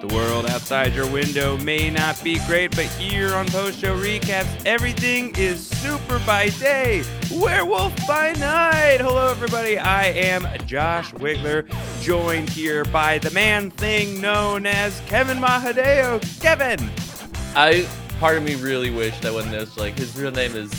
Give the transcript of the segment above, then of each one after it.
The world outside your window may not be great, but here on Post Show Recaps, everything is super by day, werewolf by night. Hello, everybody. I am Josh Wigler, joined here by the man thing known as Kevin Mahadeo. Kevin! I part of me really wish that when there's like his real name is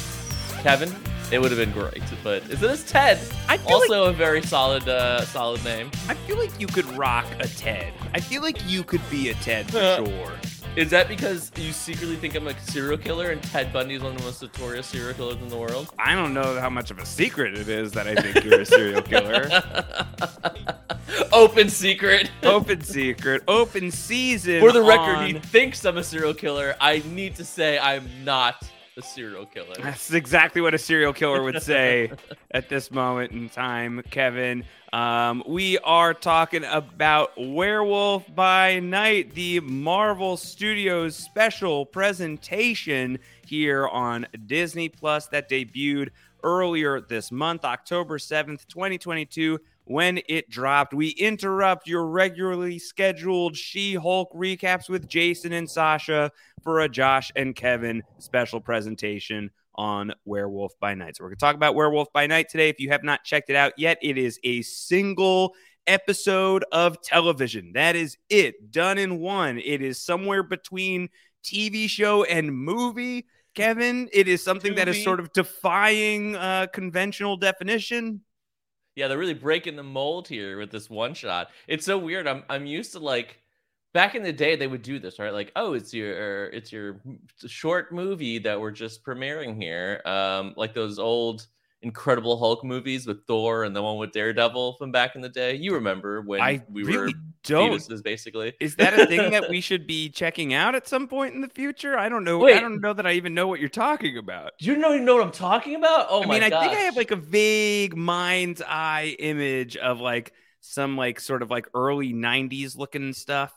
Kevin, it would have been great. But is it is Ted? I Also a very solid, uh, solid name. I feel like you could rock a Ted. I feel like you could be a Ted for sure. Is that because you secretly think I'm a serial killer and Ted Bundy is one of the most notorious serial killers in the world? I don't know how much of a secret it is that I think you're a serial killer. Open secret. open secret, open season. For the record, he thinks I'm a serial killer. I need to say I'm not a serial killer. That's exactly what a serial killer would say at this moment in time, Kevin. Um, we are talking about Werewolf by Night, the Marvel Studios special presentation here on Disney Plus that debuted earlier this month, October 7th, 2022. When it dropped, we interrupt your regularly scheduled She Hulk recaps with Jason and Sasha for a Josh and Kevin special presentation on Werewolf by Night. So we're going to talk about Werewolf by Night today. If you have not checked it out yet, it is a single episode of television. That is it, done in one. It is somewhere between TV show and movie. Kevin, it is something that is sort of defying uh, conventional definition. Yeah, they're really breaking the mold here with this one shot. It's so weird. I'm I'm used to like back in the day they would do this, right? Like, oh, it's your it's your short movie that we're just premiering here. Um, like those old Incredible Hulk movies with Thor and the one with Daredevil from back in the day. You remember when I we really were don't. fetuses, basically. Is that a thing that we should be checking out at some point in the future? I don't know. Wait. I don't know that I even know what you're talking about. Do you know you know what I'm talking about? Oh I my mean, I think I have like a vague mind's eye image of like some like sort of like early 90s looking stuff.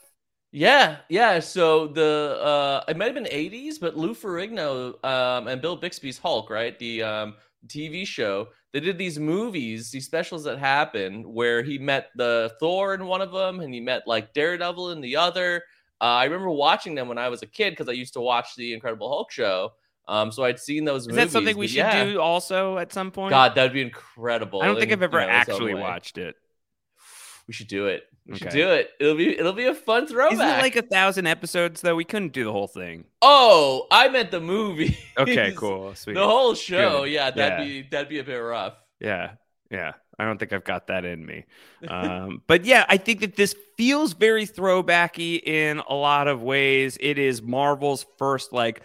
Yeah, yeah. So the uh it might have been 80s, but Lou Ferrigno um and Bill Bixby's Hulk, right? The um TV show. They did these movies, these specials that happened where he met the Thor in one of them and he met like Daredevil in the other. Uh, I remember watching them when I was a kid because I used to watch the Incredible Hulk show. Um, so I'd seen those Is movies. that something we should yeah. do also at some point? God, that'd be incredible. I don't think in, I've ever you know, actually watched it. We should do it. We should do it. It'll be it'll be a fun throwback. Isn't it like a thousand episodes though? We couldn't do the whole thing. Oh, I meant the movie. Okay, cool. Sweet. The whole show, Good. yeah, that'd Yeah. be that'd be a bit rough. Yeah. Yeah. I don't think I've got that in me. Um, but yeah, I think that this feels very throwbacky in a lot of ways. It is Marvel's first like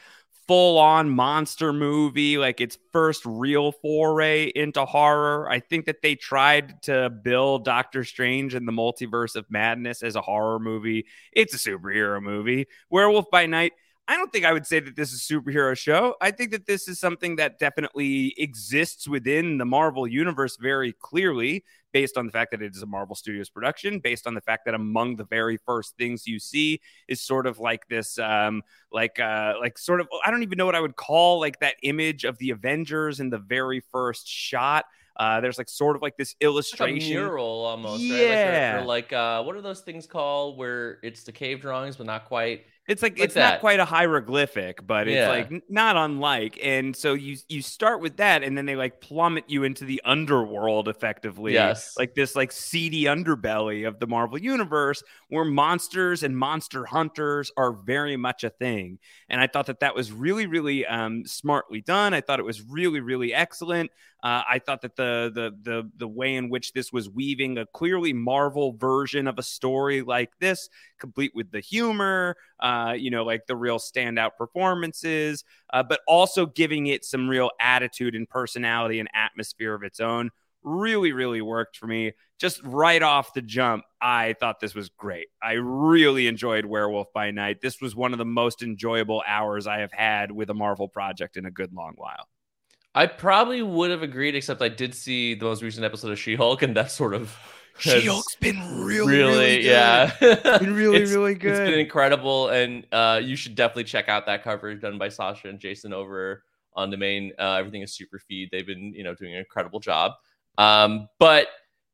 full on monster movie, like its first real foray into horror. I think that they tried to build Doctor Strange and the Multiverse of Madness as a horror movie. It's a superhero movie. Werewolf by Night I don't think I would say that this is a superhero show. I think that this is something that definitely exists within the Marvel universe very clearly, based on the fact that it is a Marvel Studios production, based on the fact that among the very first things you see is sort of like this, um, like, uh, like sort of, I don't even know what I would call like that image of the Avengers in the very first shot. Uh, there's like sort of like this Like a illustration. mural almost. Right? Yeah. Like, or, or like uh, what are those things called where it's the cave drawings but not quite? It's like, Like it's not quite a hieroglyphic, but it's Yeah. like not unlike. And so you you start with that, and then they like plummet you into the underworld effectively. Yes. Like this like seedy underbelly of the Marvel universe where monsters and monster hunters are very much a thing. And I thought that that was really really um, smartly done. I thought it was really really excellent. Uh, I thought that the, the the the way in which this was weaving a clearly Marvel version of a story like this, complete with the humor, uh, you know, like the real standout performances, uh, but also giving it some real attitude and personality and atmosphere of its own. Really, really worked for me. Just right off the jump, I thought this was great. I really enjoyed Werewolf by Night. This was one of the most enjoyable hours I have had with a Marvel project in a good long while. I probably would have agreed, except I did see the most recent episode of She Hulk, and that sort of She Hulk's been really, really, really good. yeah, been really, really It's been incredible, and uh, you should definitely check out that coverage done by Sasha and Jason over on the main. Uh, Everything is super feed. They've been, you know, doing an incredible job. Um, but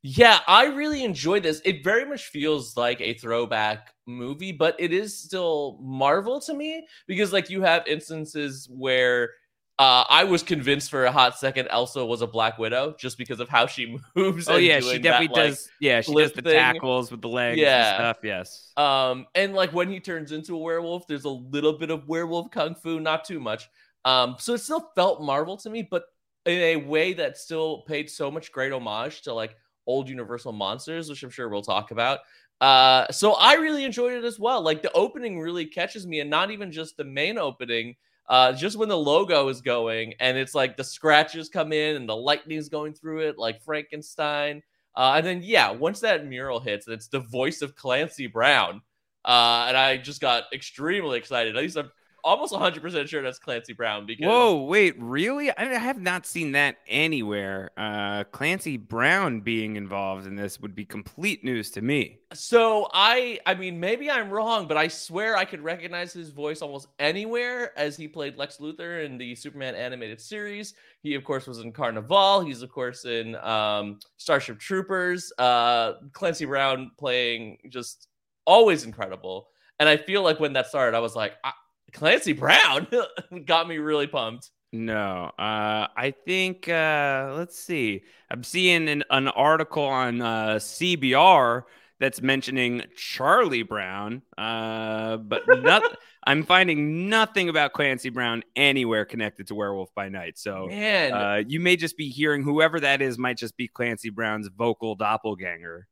yeah, I really enjoyed this. It very much feels like a throwback movie, but it is still Marvel to me because, like, you have instances where. Uh, I was convinced for a hot second Elsa was a Black Widow just because of how she moves. Oh yeah, she definitely that, like, does. Yeah, she does the thing. tackles with the legs Yeah. and stuff. Yes. Um, and like when he turns into a werewolf, there's a little bit of werewolf kung fu, not too much. Um, so it still felt Marvel to me, but in a way that still paid so much great homage to like old Universal monsters, which I'm sure we'll talk about. Uh, so I really enjoyed it as well. Like the opening really catches me, and not even just the main opening. Uh, just when the logo is going and it's like the scratches come in and the lightning's going through it, like Frankenstein. Uh, and then yeah, once that mural hits, and it's the voice of Clancy Brown. Uh, and I just got extremely excited. At least I'm almost 100% sure that's Clancy Brown because Whoa, wait, really? I I have not seen that anywhere. Uh, Clancy Brown being involved in this would be complete news to me. So I I mean maybe I'm wrong, but I swear I could recognize his voice almost anywhere as he played Lex Luthor in the Superman animated series. He of course was in Carnivàle. He's of course in um, Starship Troopers. Uh, Clancy Brown playing just always incredible. And I feel like when that started, I was like, I, Clancy Brown got me really pumped. No, uh, I think uh, let's see. I'm seeing an, an article on uh, CBR that's mentioning Charlie Brown, uh, but not. I'm finding nothing about Clancy Brown anywhere connected to Werewolf by Night. So Man, uh, you may just be hearing whoever that is might just be Clancy Brown's vocal doppelganger.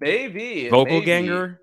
maybe Vocal maybe. ganger?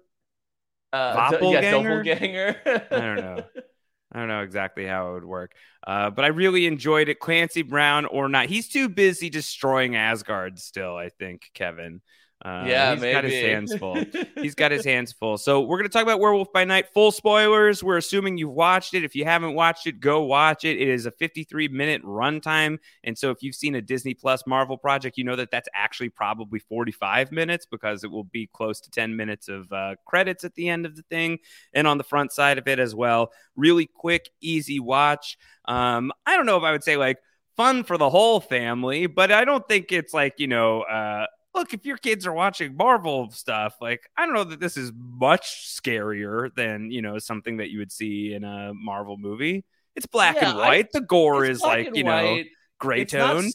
Uh, do- yeah, Doppelganger? doppelganger. I don't know. I don't know exactly how it would work, uh, but I really enjoyed it. Clancy Brown or not, he's too busy destroying Asgard still. I think Kevin. Uh, yeah, he's maybe. got his hands full. He's got his hands full. So we're going to talk about Werewolf by Night. Full spoilers. We're assuming you've watched it. If you haven't watched it, go watch it. It is a 53 minute runtime. And so if you've seen a Disney Plus Marvel project, you know that that's actually probably 45 minutes because it will be close to 10 minutes of uh, credits at the end of the thing and on the front side of it as well. Really quick, easy watch. Um, I don't know if I would say like fun for the whole family, but I don't think it's like, you know, uh, look, if your kids are watching Marvel stuff, like I don't know that this is much scarier than you know something that you would see in a Marvel movie. It's black Yeah, and I- white. the gore is like you know gray toned.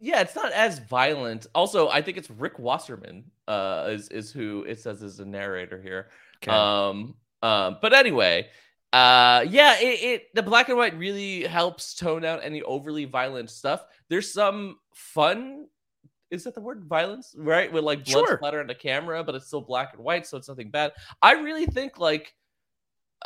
yeah, it's not as violent. Also, I think it's Rick Wasserman uh, is is who it says is the narrator here. Okay. Um, um, but anyway, uh, yeah, it, it the black and white really helps tone out any overly violent stuff. There's some fun. Is that the word violence? Right, with like blood Sure. splatter on the camera, but it's still black and white, so it's nothing bad. I really think like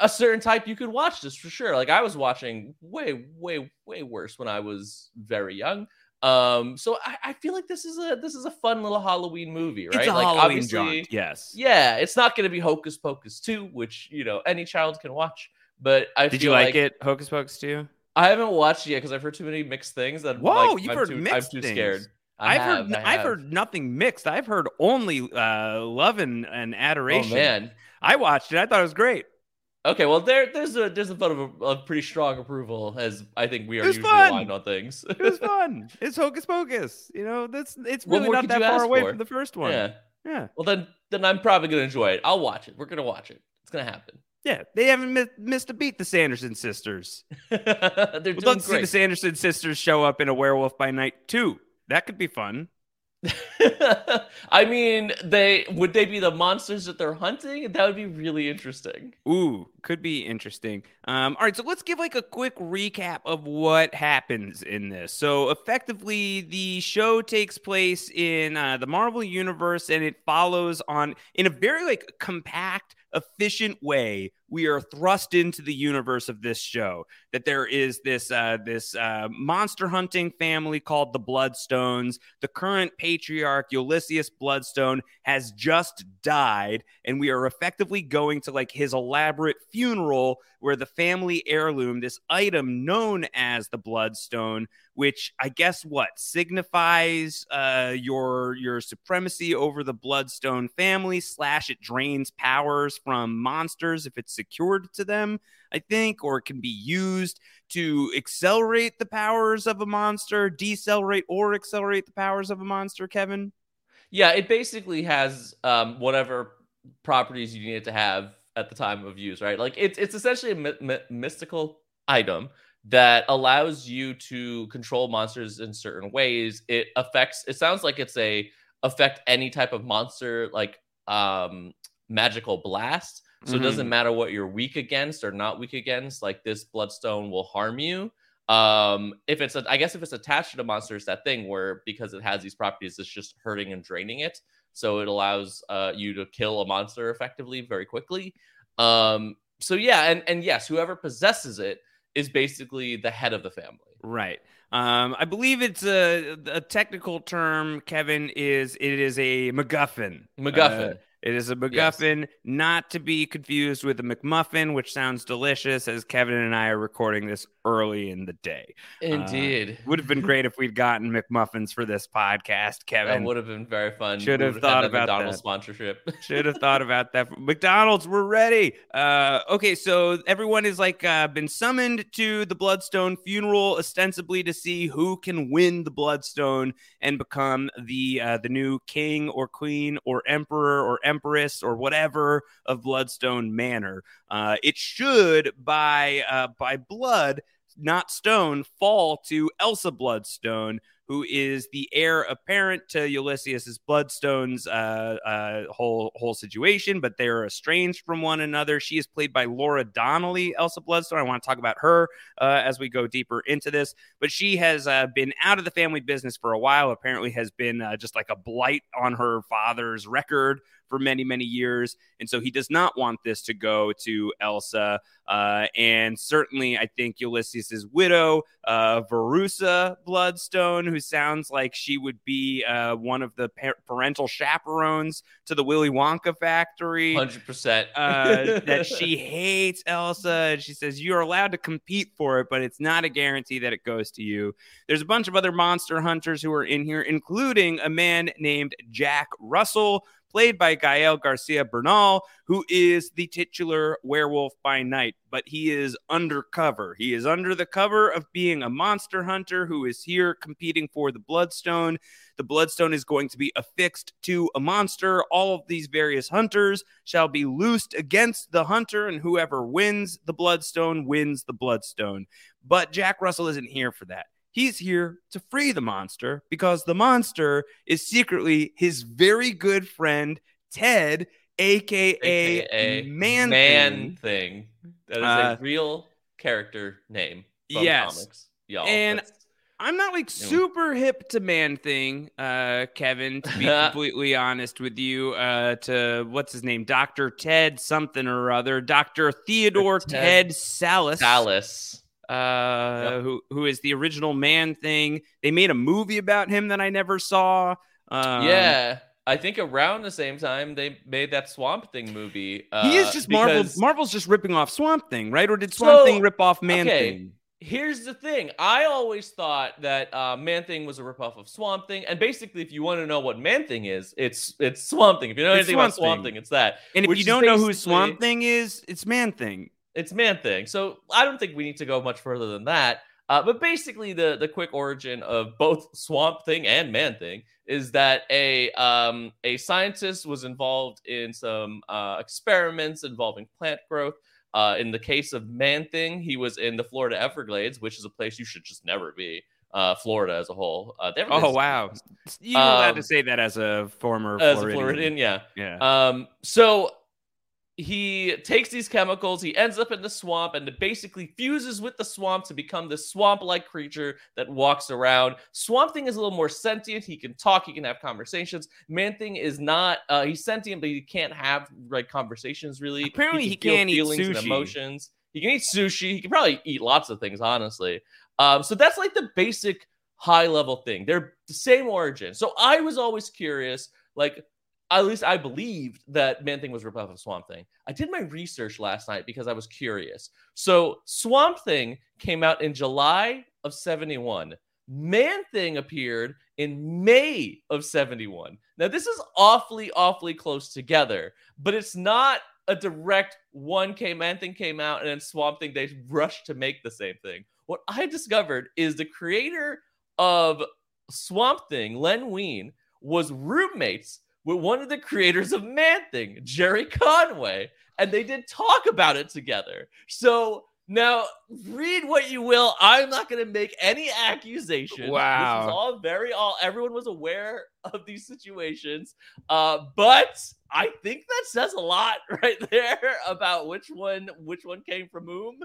a certain type you could watch this for sure. Like I was watching way, way, way worse when I was very young. Um, so I, I feel like this is a this is a fun little Halloween movie, right? It's a like Halloween obviously, jaunt. Yes. yeah, it's not going to be Hocus Pocus 2, which, you know, any child can watch. But I Did feel you like, it, Hocus Pocus 2 I haven't watched it yet because I've heard too many mixed things. That Whoa, like, you've I'm heard too, mixed I'm too things. scared. I I've have, heard I I've heard nothing mixed. I've heard only uh, love and, and adoration. Oh adoration. man. I watched it. I thought it was great. Okay, well there there's a there's a bit of a, pretty strong approval as I think we are usually fun. aligned on things. It was fun. it's Hocus Pocus. You know, that's it's really not that far away for? from the first one. yeah. Yeah. Well then then I'm probably gonna enjoy it. I'll watch it. We're gonna watch it. It's gonna happen. Yeah, they haven't mi- missed a beat. The Sanderson sisters. They're We'd doing love to see the. Sanderson sisters show up in a Werewolf by Night too. That could be fun. I mean, they would they be the monsters that they're hunting? That would be really interesting. Ooh, could be interesting. Um, all right, so let's give like a quick recap of what happens in this. So effectively, the show takes place in uh, the Marvel universe, and it follows on in a very like compact, efficient way. We are thrust into the universe of this show. That there is this uh, this uh, monster hunting family called the Bloodstones. The current patriarch Ulysses Bloodstone has just died, and we are effectively going to like his elaborate funeral where the family heirloom, this item known as the Bloodstone, which I guess what signifies uh, your your supremacy over the Bloodstone family. Slash, it drains powers from monsters if it's secured to them. I think, or it can be used to accelerate the powers of a monster, decelerate or accelerate the powers of a monster. Kevin. Yeah, it basically has um, whatever properties you need to have at the time of use, right? Like it's it's essentially a my- my- mystical item that allows you to control monsters in certain ways. It affects. It sounds like it's a affect any type of monster, like um magical blast. So Mm-hmm. it doesn't matter what you're weak against or not weak against. Like this bloodstone will harm you. Um, if it's a, I guess if it's attached to the monster, it's that thing where because it has these properties, it's just hurting and draining it. So it allows uh, you to kill a monster effectively very quickly. Um, so yeah, and and yes, whoever possesses it is basically the head of the family. Right. Um, I believe it's a, a technical term. Kevin is it is a MacGuffin. MacGuffin. Uh, it is a MacGuffin, not to be confused with a McMuffin, which sounds delicious. As Kevin and I are recording this early in the day, Indeed, would have been great if we'd gotten McMuffins for this podcast. that Kevin would have been very fun. Should have thought that about McDonald's that. sponsorship. should have thought about that. McDonald's, we're ready. Uh, okay, so everyone is like uh, been summoned to the Bloodstone funeral, ostensibly to see who can win the Bloodstone and become the uh, the new king or queen or emperor or empress or whatever of Bloodstone Manor. Uh, it should by uh, by blood, not stone, fall to Elsa Bloodstone, who is the heir apparent to Ulysses Bloodstone's uh, uh, whole whole situation, but they're estranged from one another. She is played by Laura Donnelly, Elsa Bloodstone. I want to talk about her uh, as we go deeper into this, but she has uh, been out of the family business for a while. Apparently, has been uh, just like a blight on her father's record for many many years, and so he does not want this to go to Elsa. Uh, and certainly, I think Ulysses' widow, uh, Verussa Bloodstone, who sounds like she would be uh, one of the par- parental chaperones to the Willy Wonka factory. Hundred percent. Uh, that she hates Elsa. And she says you're allowed to compete for it, but it's not a guarantee that it goes to you. There's a bunch of other monster hunters who are in here, including a man named Jack Russell, played by Gael Garcia Bernal, who is the titular werewolf by night, but he is undercover. He is under the cover of being a monster hunter who is here competing for the Bloodstone. The Bloodstone is going to be affixed to a monster. All of these various hunters shall be loosed against the hunter, and whoever wins the Bloodstone wins the Bloodstone. But Jack Russell isn't here for that. He's here to free the monster because the monster is secretly his very good friend, Ted, aka, AKA Man, man Thing. thing. That is Uh, a real character name from yes. comics. Y'all. And That's- I'm not like super hip to Man Thing, uh, Kevin, to be completely honest with you. Uh, to what's his name? Dr. Ted something or other. Dr. Theodore Ted Ted, Sallis. Dallas. Uh, Yep. who who is the original Man Thing. They made a movie about him that I never saw. Um, yeah. I think around the same time they made that Swamp Thing movie. Uh, he is just Marvel. Marvel's just ripping off Swamp Thing, right? Or did Swamp So, Thing rip off Man okay. Thing? Here's the thing. I always thought that uh, Man Thing was a ripoff of Swamp Thing, and basically, if you want to know what Man Thing is, it's it's Swamp Thing. If you know It's anything about Swamp Swamp Thing. Thing, it's that. And if which you don't know who Swamp Thing is, it's Man Thing. It's Man Thing. So I don't think we need to go much further than that. Uh, but basically, the the quick origin of both Swamp Thing and Man Thing is that a um, a scientist was involved in some uh, experiments involving plant growth. Uh, in the case of Man Thing, he was in the Florida Everglades, which is a place you should just never be. Uh, Florida as a whole. Uh, Oh wow, you're allowed to Um, say that as a former As a Floridian. Floridian, yeah. Yeah. Um, so he takes these chemicals, he ends up in the swamp, and basically fuses with the swamp to become this swamp-like creature that walks around. Swamp Thing is a little more sentient. He can talk, he can have conversations. Man Thing is not. Uh, he's sentient, but he can't have like conversations really. Apparently, he, he can't eat sushi. and emotions. He can eat sushi. He can probably eat lots of things, honestly. Um, so that's like the basic high level thing. They're the same origin. So I was always curious, like at least I believed that Man Thing was ripped off of Swamp Thing. I did my research last night because I was curious. So Swamp Thing came out in July of 71. Man Thing appeared in May of 71. Now, this is awfully, awfully close together, but it's not a direct 1K Man Thing came out and then Swamp Thing, they rushed to make the same thing. What I discovered is the creator of Swamp Thing, Len Wein, was roommates with one of the creators of Man Thing, Gerry Conway, and they did talk about it together. So now read what you will. I'm not going to make any accusations. Wow. This is all very all everyone was aware of these situations. Uh, but I think that says a lot right there about which one which one came from whom.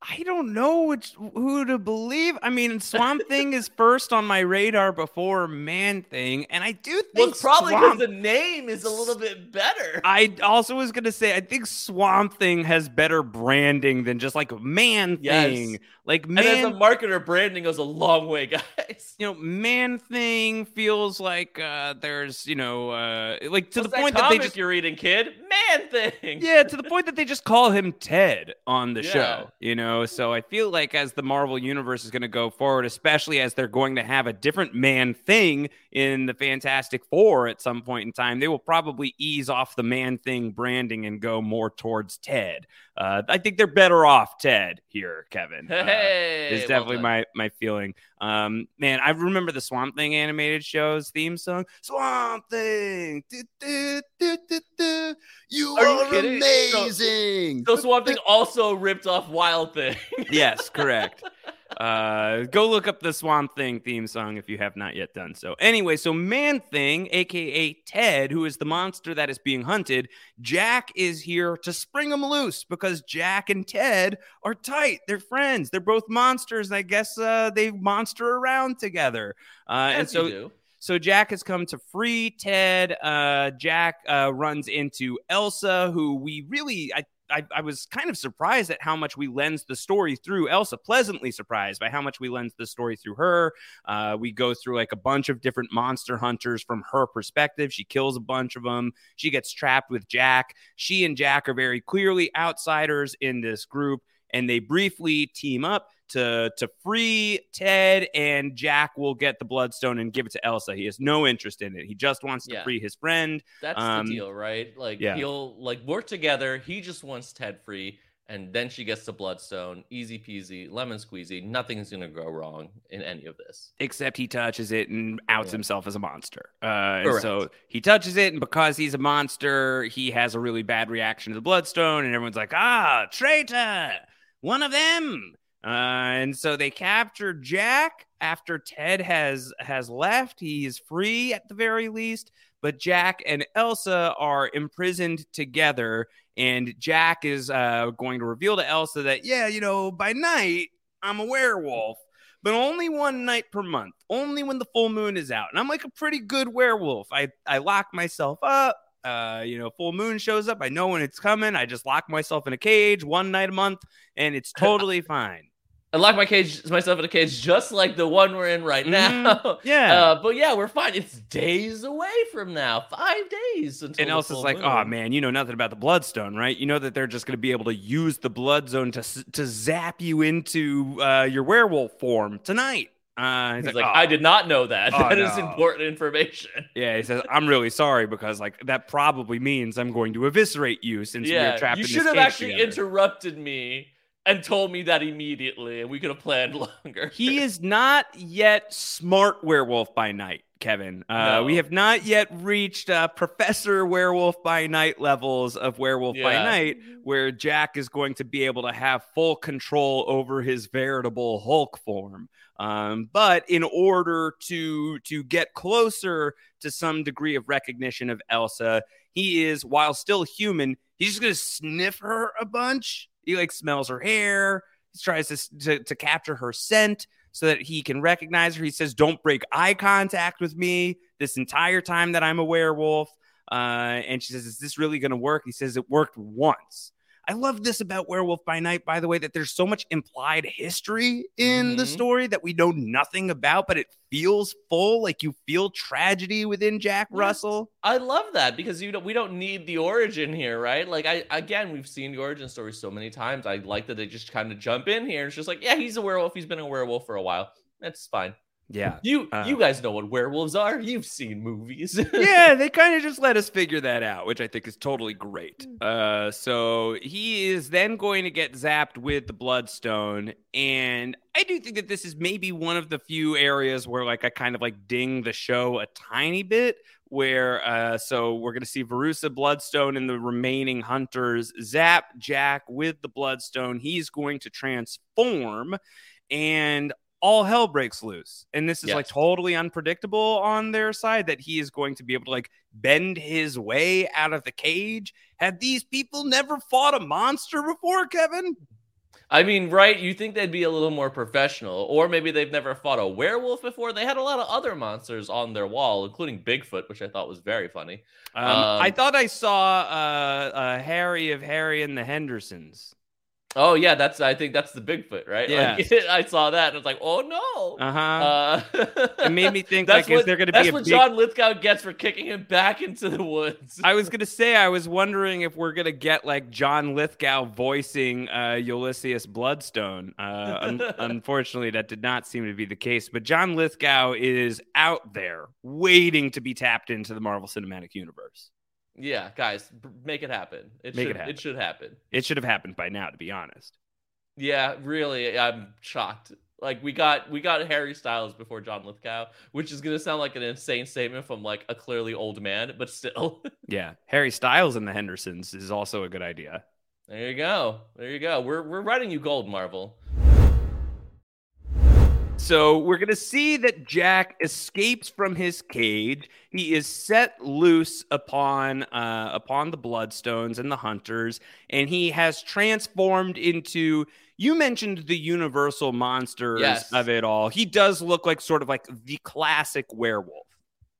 I don't know which who to believe. I mean, Swamp Thing is first on my radar before Man Thing, and I do think Well, it's probably because the name is a little bit better. I also was gonna say I think Swamp Thing has better branding than just like Man Yes. Thing. Like and as a Man, marketer, branding goes a long way, guys. you know, Man Thing feels like uh there's you know uh like to What's the point that, they just you're reading, kid. Man thing. yeah to the point that they just call him Ted on the Yeah. show. You know, so I feel like as the Marvel universe is going to go forward, especially as they're going to have a different Man Thing in the Fantastic Four at some point in time, they will probably ease off the Man Thing branding and go more towards Ted. Uh, I think they're better off Ted here, Kevin. Hey, is definitely done. my my feeling. Um, man, I remember the Swamp Thing animated show's theme song. Swamp Thing, do, do, do, you Are you are, kidding? So- amazing. So Swamp Thing also ripped off Wild Thing. yes, correct. Uh, go look up the Swamp Thing theme song if you have not yet done so. Anyway, so Man Thing, aka Ted, who is the monster that is being hunted, Jack is here to spring him loose because Jack and Ted are tight. They're friends. They're both monsters. And I guess uh, they monster around together. Uh, and so so Jack has come to free Ted. Uh, Jack uh, runs into Elsa, who we really, I, I, I was kind of surprised at how much we lens the story through Elsa. Pleasantly surprised by how much we lens the story through her. Uh, we go through like a bunch of different monster hunters from her perspective. She kills a bunch of them. She gets trapped with Jack. She and Jack are very clearly outsiders in this group, and they briefly team up to to free Ted and Jack will get the bloodstone and give it to Elsa. He has no interest in it. He just wants to Yeah. free his friend. That's um, the deal, right? Like yeah. he'll like work together. He just wants Ted free, and then she gets the bloodstone. Easy peasy, lemon squeezy. Nothing's gonna go wrong in any of this. Except he touches it and outs Yeah. himself as a monster. Uh, so he touches it, and because he's a monster, he has a really bad reaction to the bloodstone, and everyone's like, "Ah, traitor! One of them!" Uh, and so they capture Jack after Ted has has left. He is free at the very least, but Jack and Elsa are imprisoned together. And Jack is uh, going to reveal to Elsa that, yeah, you know, by night I'm a werewolf, but only one night per month, only when the full moon is out. And I'm like a pretty good werewolf. I I lock myself up. Uh, you know, full moon shows up. I know when it's coming. I just lock myself in a cage one night a month, and it's totally fine. I lock my cage myself in a cage just like the one we're in right now. Mhm. Yeah. Uh, but yeah, we're fine. It's days away from now. Five days until and Elsa's like, moon. "Oh man, you know nothing about the bloodstone, right? You know that they're just going to be able to use the bloodstone to to zap you into uh, your werewolf form tonight." Uh, He's he's like, "Oh." I did not know that. Oh, That is no. important information. Yeah, he says, "I'm really sorry because like that probably means I'm going to eviscerate you since we are trapped in this yeah, you should have actually together." interrupted me and told me that immediately, and we could have planned longer. He is not yet smart werewolf by night, Kevin. Uh, No. We have not yet reached uh, Professor Werewolf by Night levels of Werewolf by Night, where Jack is going to be able to have full control over his veritable Hulk form. Um, but in order to to get closer to some degree of recognition of Elsa, he is, while still human, he's just gonna sniff her a bunch. He like smells her hair. He tries to, to, to capture her scent so that he can recognize her. He says, "Don't break eye contact with me this entire time that I'm a werewolf." Uh, and she says, "Is this really going to work?" He says, "It worked once." I love this about Werewolf by Night, by the way, that there's so much implied history in mm-hmm. the story that we know nothing about, but it feels full. Like you feel tragedy within Jack yes. Russell. I love that because you know we don't need the origin here, right? Like I again, we've seen the origin story so many times. I like that they just kind of jump in here. It's just like, yeah, he's a werewolf. He's been a werewolf for a while. That's fine. Yeah. You uh, you guys know what werewolves are. You've seen movies. yeah, they kind of just let us figure that out, which I think is totally great. Hmm. Uh so he is then going to get zapped with the bloodstone and I do think that this is maybe one of the few areas where like I kind of like ding the show a tiny bit where uh so we're going to see Verussa Bloodstone and the remaining hunters zap Jack with the bloodstone. He's going to transform and all hell breaks loose. And this is yes. like totally unpredictable on their side that he is going to be able to like bend his way out of the cage. Have these people never fought a monster before, Kevin? I mean, right? You think they'd be a little more professional, or maybe they've never fought a werewolf before. They had a lot of other monsters on their wall, including Bigfoot, which I thought was very funny. Um, um, I thought I saw uh, uh, Harry of Harry and the Hendersons. Oh yeah, that's I think that's the Bigfoot, right? Yeah, like, I saw that and I was like, oh no. Uh-huh. Uh It made me think like, what, is there going to be? That's what big... John Lithgow gets for kicking him back into the woods. I was going to say, I was wondering if we're going to get like John Lithgow voicing uh, Ulysses Bloodstone. Uh, un- unfortunately, that did not seem to be the case. But John Lithgow is out there waiting to be tapped into the Marvel Cinematic Universe. Yeah, guys, make it happen. It make should, it happen. It should happen. It should have happened by now, to be honest. Yeah, really, I'm shocked. Like we got we got Harry Styles before John Lithgow, which is gonna sound like an insane statement from like a clearly old man, but still. yeah, Harry Styles and the Hendersons is also a good idea. There you go. There you go. We're we're writing you gold, Marvel. So we're going to see that Jack escapes from his cage. He is set loose upon uh, upon the bloodstones and the hunters, and he has transformed into. You mentioned the universal monsters yes. of it all. He does look like sort of like the classic werewolf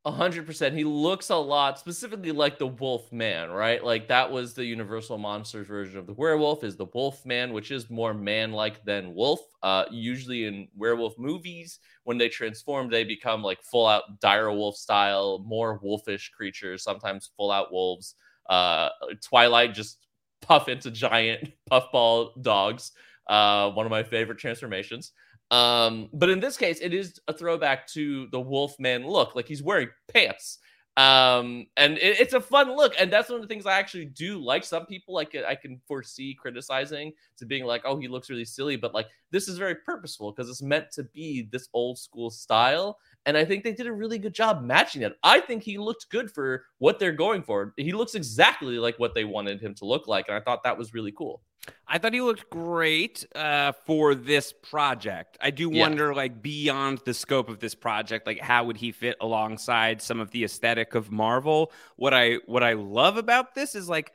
hundred percent. He looks a lot, specifically like the Wolf Man, right? Like that was the Universal Monsters version of the werewolf. Is the Wolf Man, which is more man-like than wolf. Uh, usually in werewolf movies, when they transform, they become like full-out dire wolf style, more wolfish creatures. Sometimes full-out wolves. Uh, Twilight just puff into giant puffball dogs. Uh, one of my favorite transformations. Um, but in this case, it is a throwback to the Wolfman look, like he's wearing pants. Um, and it, it's a fun look, and that's one of the things I actually do like. Some people like I can foresee criticizing to being like, "Oh, he looks really silly," but like this is very purposeful because it's meant to be this old school style, and I think they did a really good job matching it. I think he looked good for what they're going for. He looks exactly like what they wanted him to look like, and I thought that was really cool. I thought he looked great uh, for this project. I do yeah. wonder, like, beyond the scope of this project, like, how would he fit alongside some of the aesthetic of Marvel? What I what I love about this is like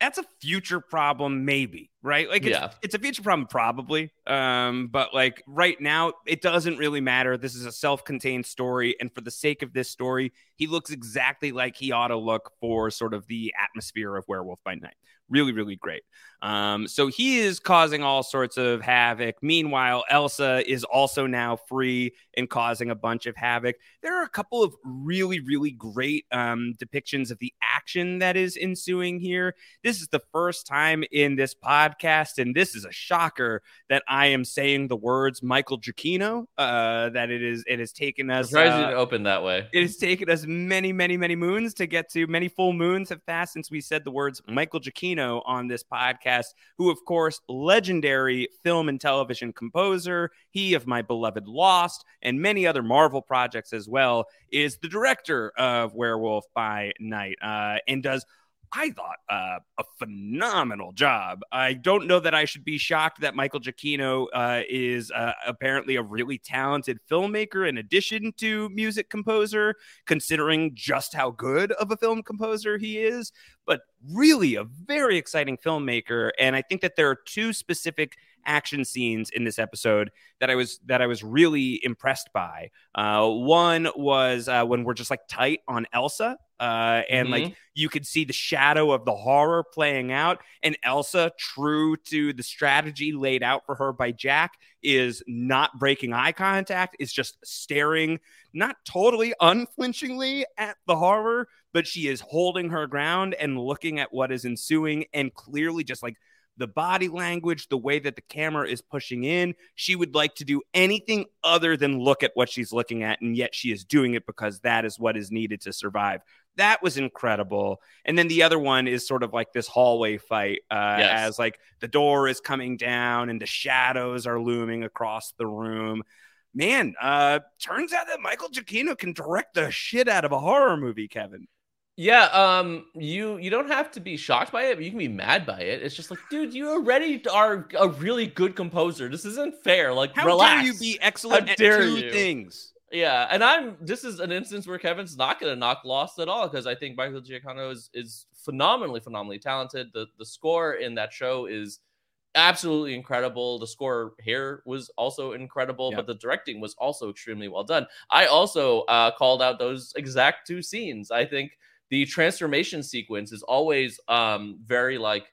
that's a future problem, maybe, right? Like, it's, yeah. it's a future problem, probably. Um, but like right now, it doesn't really matter. This is a self-contained story, and for the sake of this story, he looks exactly like he ought to look for sort of the atmosphere of Werewolf by Night. Really, really great. Um, so he is causing all sorts of havoc. Meanwhile, Elsa is also now free and causing a bunch of havoc. There are a couple of really, really great um, depictions of the action that is ensuing here. This is the first time in this podcast, and this is a shocker that I am saying the words Michael Giacchino. Uh, that it is, it has taken us. Surprised uh, you didn't open that way. It has taken us many, many, many moons to get to. Many full moons have passed since we said the words Michael Giacchino on this podcast podcast, who, of course, legendary film and television composer, he of my beloved Lost and many other Marvel projects as well, is the director of Werewolf by Night uh, and does I thought uh, a phenomenal job. I don't know that I should be shocked that Michael Giacchino uh, is uh, apparently a really talented filmmaker in addition to music composer, considering just how good of a film composer he is. But really, a very exciting filmmaker. And I think that there are two specific action scenes in this episode that I was that I was really impressed by. Uh, one was uh, when we're just like tight on Elsa, uh, and mm-hmm. like you could see the shadow of the horror playing out, and Elsa, true to the strategy laid out for her by Jack, is not breaking eye contact, is just staring, not totally unflinchingly at the horror, but she is holding her ground and looking at what is ensuing, and clearly just like the body language, the way that the camera is pushing in. She would like to do anything other than look at what she's looking at, and yet she is doing it because that is what is needed to survive. That was incredible. And then the other one is sort of like this hallway fight, uh, yes. as like the door is coming down and the shadows are looming across the room. Man, uh, turns out that Michael Giacchino can direct the shit out of a horror movie, Kevin. Yeah, um, you you don't have to be shocked by it, but you can be mad by it. It's just like, dude, you already are a really good composer. This isn't fair. Like, how relax. dare you be excellent How at two you? things? Yeah, and I'm. This is an instance where Kevin's not going to knock Lost at all because I think Michael Giacchino is is phenomenally, phenomenally talented. The the score in that show is absolutely incredible. The score here was also incredible, yep. but the directing was also extremely well done. I also uh, called out those exact two scenes. I think the transformation sequence is always um, very like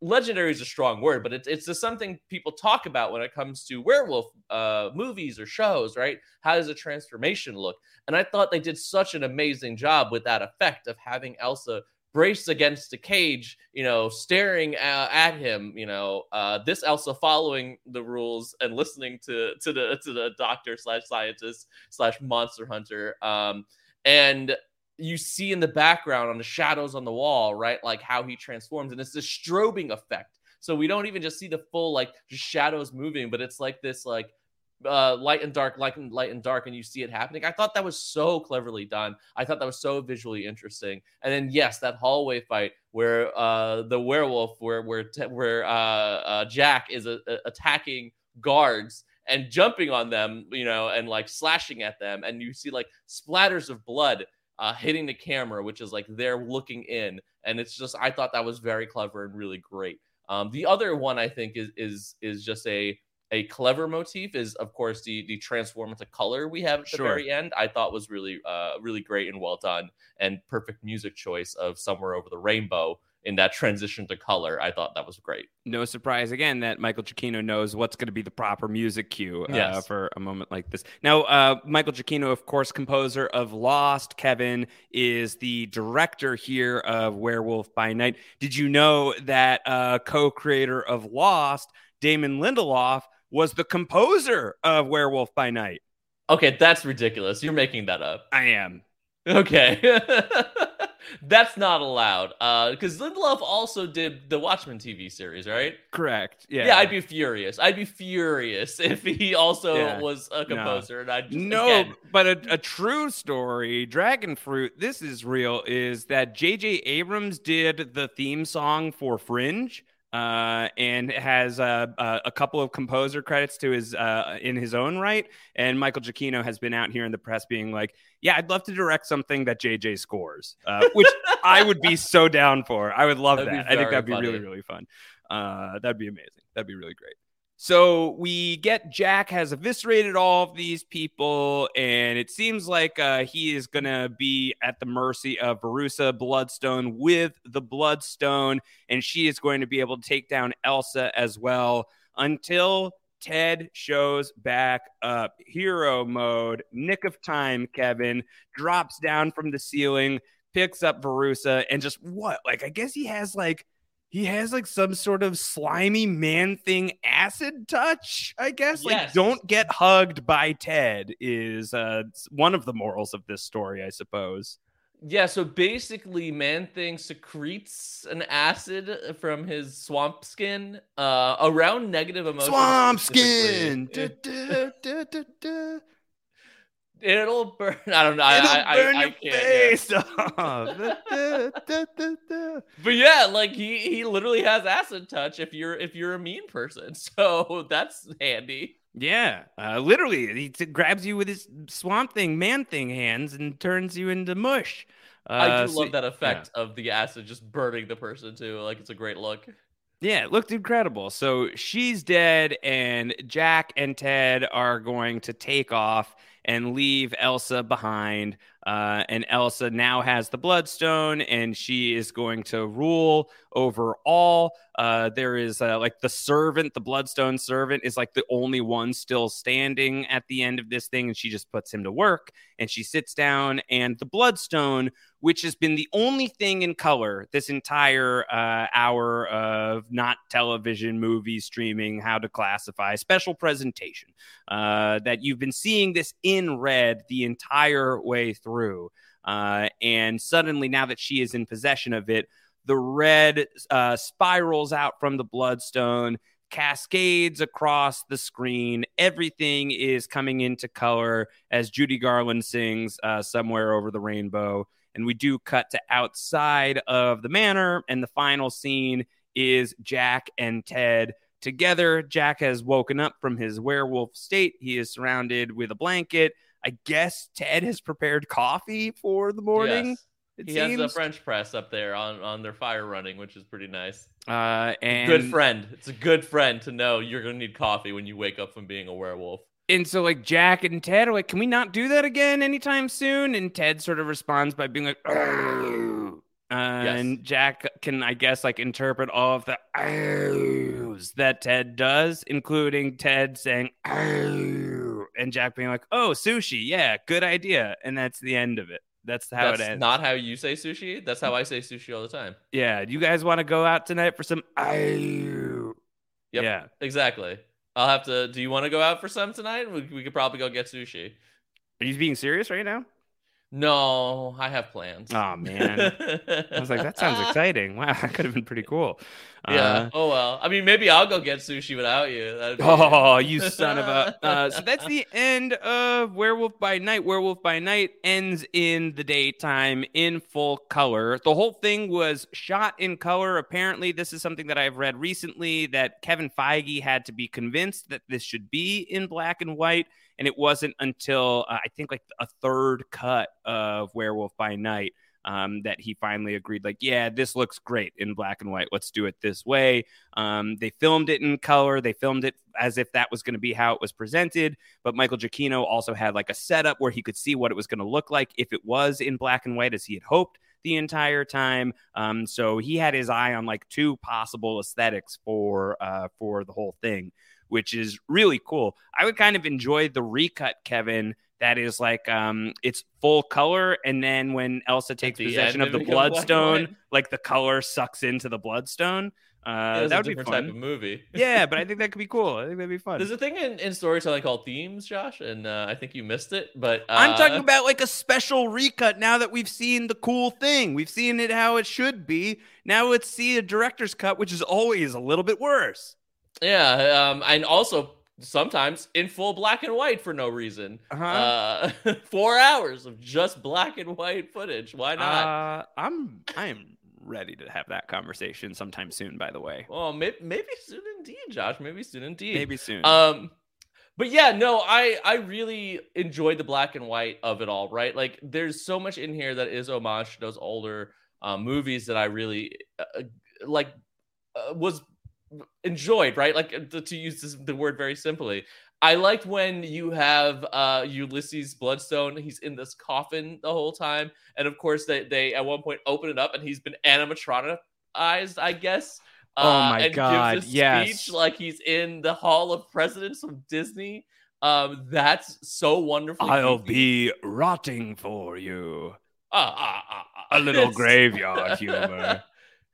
legendary is a strong word, but it's it's just something people talk about when it comes to werewolf uh, movies or shows, right? How does a transformation look? And I thought they did such an amazing job with that effect of having Elsa braced against a cage, you know, staring uh, at him, you know, uh, this Elsa following the rules and listening to to the to the doctor slash scientist slash monster hunter. Um, and you see in the background on the shadows on the wall, right? Like how he transforms, and it's this strobing effect. So we don't even just see the full like just shadows moving, but it's like this like uh light and dark, light and light and dark, and you see it happening. I thought that was so cleverly done. I thought that was so visually interesting. And then yes, that hallway fight where uh the werewolf, where where where uh, uh Jack is a, a attacking guards and jumping on them, you know, and like slashing at them, and you see like splatters of blood uh, hitting the camera, which is like they're looking in, and it's just I thought that was very clever and really great. Um, the other one I think is is is just a a clever motif is of course the the transform into color we have at the sure. very end. I thought was really uh really great and well done and perfect music choice of somewhere over the rainbow in that transition to color. I thought that was great. No surprise again that Michael Giacchino knows what's going to be the proper music cue uh, yes. for a moment like this. Now, uh, Michael Giacchino, of course, composer of Lost. Kevin is the director here of Werewolf by Night. Did you know that uh, co-creator of Lost, Damon Lindelof, was the composer of Werewolf by Night? Okay, that's ridiculous. You're making that up. I am. Okay. That's not allowed. Uh, because Lindelof also did the Watchmen TV series, right? Correct. Yeah. Yeah, I'd be furious. I'd be furious if he also yeah. was a composer. No. And I no, again... but a, a true story, Dragon Fruit. This is real. Is that J.J. Abrams did the theme song for Fringe? Uh, and has uh, uh, a couple of composer credits to his uh, in his own right. And Michael Giacchino has been out here in the press being like, "Yeah, I'd love to direct something that JJ scores," uh, which I would be so down for. I would love that'd that. I think that'd be funny. really really fun. Uh, that'd be amazing. That'd be really great. So we get Jack has eviscerated all of these people, and it seems like uh, he is going to be at the mercy of Verussa Bloodstone with the Bloodstone, and she is going to be able to take down Elsa as well until Ted shows back up. Hero mode, nick of time, Kevin drops down from the ceiling, picks up Verussa, and just what? Like, I guess he has like he has like some sort of slimy man thing acid touch i guess? Yes. like don't get hugged by ted is uh one of the morals of this story i suppose. Yeah so basically man thing secretes an acid from his swamp skin uh around negative emotions swamp skin It'll burn. I don't know. It'll I, burn I, your I yeah. face off. Da, da, da. But yeah, like he he literally has acid touch if you're if you're a mean person. So that's handy. Yeah, uh, literally, he t- grabs you with his swamp thing, man thing hands, and turns you into mush. Uh, I do so- love that effect of the acid just burning the person too. Like it's a great look. Yeah, it looked incredible. So she's dead, and Jack and Ted are going to take off and leave Elsa behind. Uh, and Elsa now has the Bloodstone, and she is going to rule over all. Uh, there is uh, like the servant, the Bloodstone servant, is like the only one still standing at the end of this thing, and she just puts him to work. And she sits down, and the Bloodstone, which has been the only thing in color this entire uh, hour of not television, movie, streaming, how to classify, special presentation, uh, that you've been seeing this in red the entire way through. Uh, and suddenly, now that she is in possession of it, the red uh, spirals out from the bloodstone, cascades across the screen. Everything is coming into color as Judy Garland sings uh, Somewhere Over the Rainbow. And we do cut to outside of the manor, and the final scene is Jack and Ted together. Jack has woken up from his werewolf state. He is surrounded with a blanket. I guess Ted has prepared coffee for the morning. Yes. It He seems. has the French press up there on on their fire running, which is pretty nice. Uh, and good friend. It's a good friend to know you're gonna need coffee when you wake up from being a werewolf. And so, like, Jack and Ted are like, can we not do that again anytime soon? And Ted sort of responds by being like. Uh, and Jack can, I guess, like, interpret all of the "Arrs" that Ted does, including Ted saying, "Arr," and Jack being like, oh, sushi. Yeah, good idea. And that's the end of it. That's how That's it ends. not how you say sushi. That's how I say sushi all the time. yeah. You guys want to go out tonight for some? "Arr"? Yep. Yeah. Exactly. I'll have to. Do you want to go out for some tonight? We, we could probably go get sushi. Are you being serious right now? No, I have plans. Oh, man. I was like, that sounds exciting. Wow, that could have been pretty cool. Yeah. Uh, oh well. I mean, maybe I'll go get sushi without you. Oh, you son of a. Uh, so that's the end of Werewolf by Night. Werewolf by Night ends in the daytime in full color. The whole thing was shot in color. Apparently, this is something that I've read recently that Kevin Feige had to be convinced that this should be in black and white. And it wasn't until uh, I think like a third cut of Werewolf by Night um, that he finally agreed, like, yeah, this looks great in black and white. Let's do it this way. Um, they filmed it in color. They filmed it as if that was going to be how it was presented. But Michael Giacchino also had like a setup where he could see what it was going to look like if it was in black and white as he had hoped the entire time. Um, so he had his eye on like two possible aesthetics for uh, for the whole thing, which is really cool. I would kind of enjoy the recut, Kevin. That is like um, it's full color, and then when Elsa takes the possession of the it becomes black and bloodstone, like the color sucks into the bloodstone. Uh, that would be fun. type of movie. yeah, but I think that could be cool. I think that'd be fun. There's a thing in, in storytelling called themes, Josh, and uh, I think you missed it. But uh, I'm talking about like a special recut now that we've seen the cool thing. We've seen it how it should be. Now let's see a director's cut, which is always a little bit worse. Yeah, um, and also sometimes in full black and white for no reason. Uh-huh. Uh, four hours of just black and white footage. Why not? Uh, I'm I am ready to have that conversation sometime soon. By the way, well, maybe, maybe soon indeed, Josh. Maybe soon indeed. maybe soon. Um, but yeah, no, I I really enjoyed the black and white of it all. Right, like there's so much in here that is homage to those older uh, movies that I really uh, like uh, was enjoyed. Right, like uh, to, use this, the word very simply. I liked when you have uh, Ulysses Bloodstone. He's in this coffin the whole time, and of course they they at one point open it up, and he's been animatronicized, I guess. Oh uh, my and God, Gives a yes. speech like he's in the Hall of Presidents of Disney. Um, that's so wonderful. I'll be rotting for you. Ah, ah, ah. A little graveyard humor.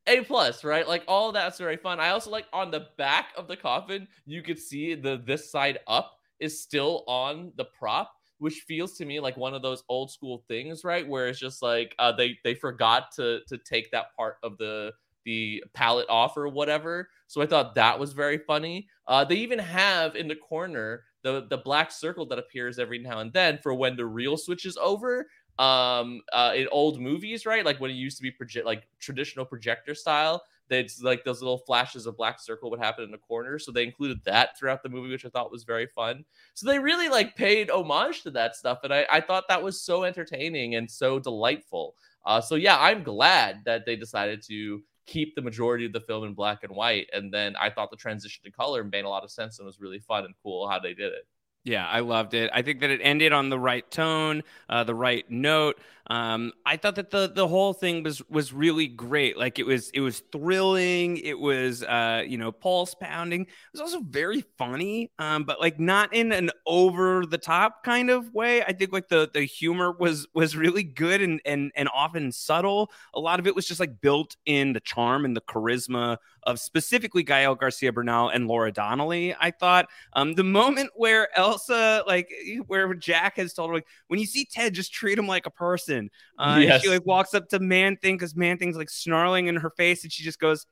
A plus, right? Like all that's very fun. I also like on the back of the coffin, you could see the this side up is still on the prop, which feels to me like one of those old school things, right? Where it's just like uh, they they forgot to to take that part of the the palette off or whatever. So I thought that was very funny. Uh, they even have in the corner the the black circle that appears every now and then for when the reel switches over um uh in old movies right? Like when it used to be project like traditional projector style that's like those little flashes of black circle would happen in the corner. So they included that throughout the movie which i thought was very fun. So they really like paid homage to that stuff and i, I thought that was so entertaining and so delightful. Uh, so yeah i'm glad that they decided to keep the majority of the film in black and white and then i thought the transition to color made a lot of sense and was really fun and cool how they did it yeah, I loved it. I think that it ended on the right tone, uh, the right note. Um, I thought that the the whole thing was was really great. Like it was it was thrilling. It was uh, you know pulse pounding. It was also very funny, um, but like not in an over the top kind of way. I think like the the humor was was really good and and and often subtle. A lot of it was just like built in the charm and the charisma of specifically Gael Garcia Bernal and Laura Donnelly. I thought um, the moment where Elsa like where Jack has told her like when you see Ted just treat him like a person uh, yes. she like walks up to Man Thing because Man Thing's like snarling in her face, and she just goes,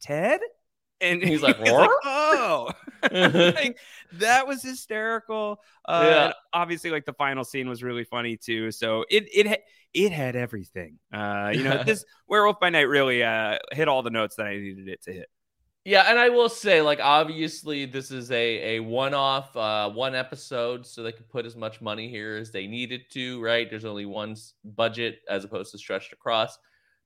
"Ted," and he's like, he's like "Oh." like, that was hysterical. Uh, yeah. obviously, like the final scene was really funny too. So it it it had everything. Uh, you know, this Werewolf by Night really uh, hit all the notes that I needed it to hit. Yeah, and I will say, like, obviously, this is a a one off, uh, one episode, so they could put as much money here as they needed to. Right? There's only one budget as opposed to stretched across.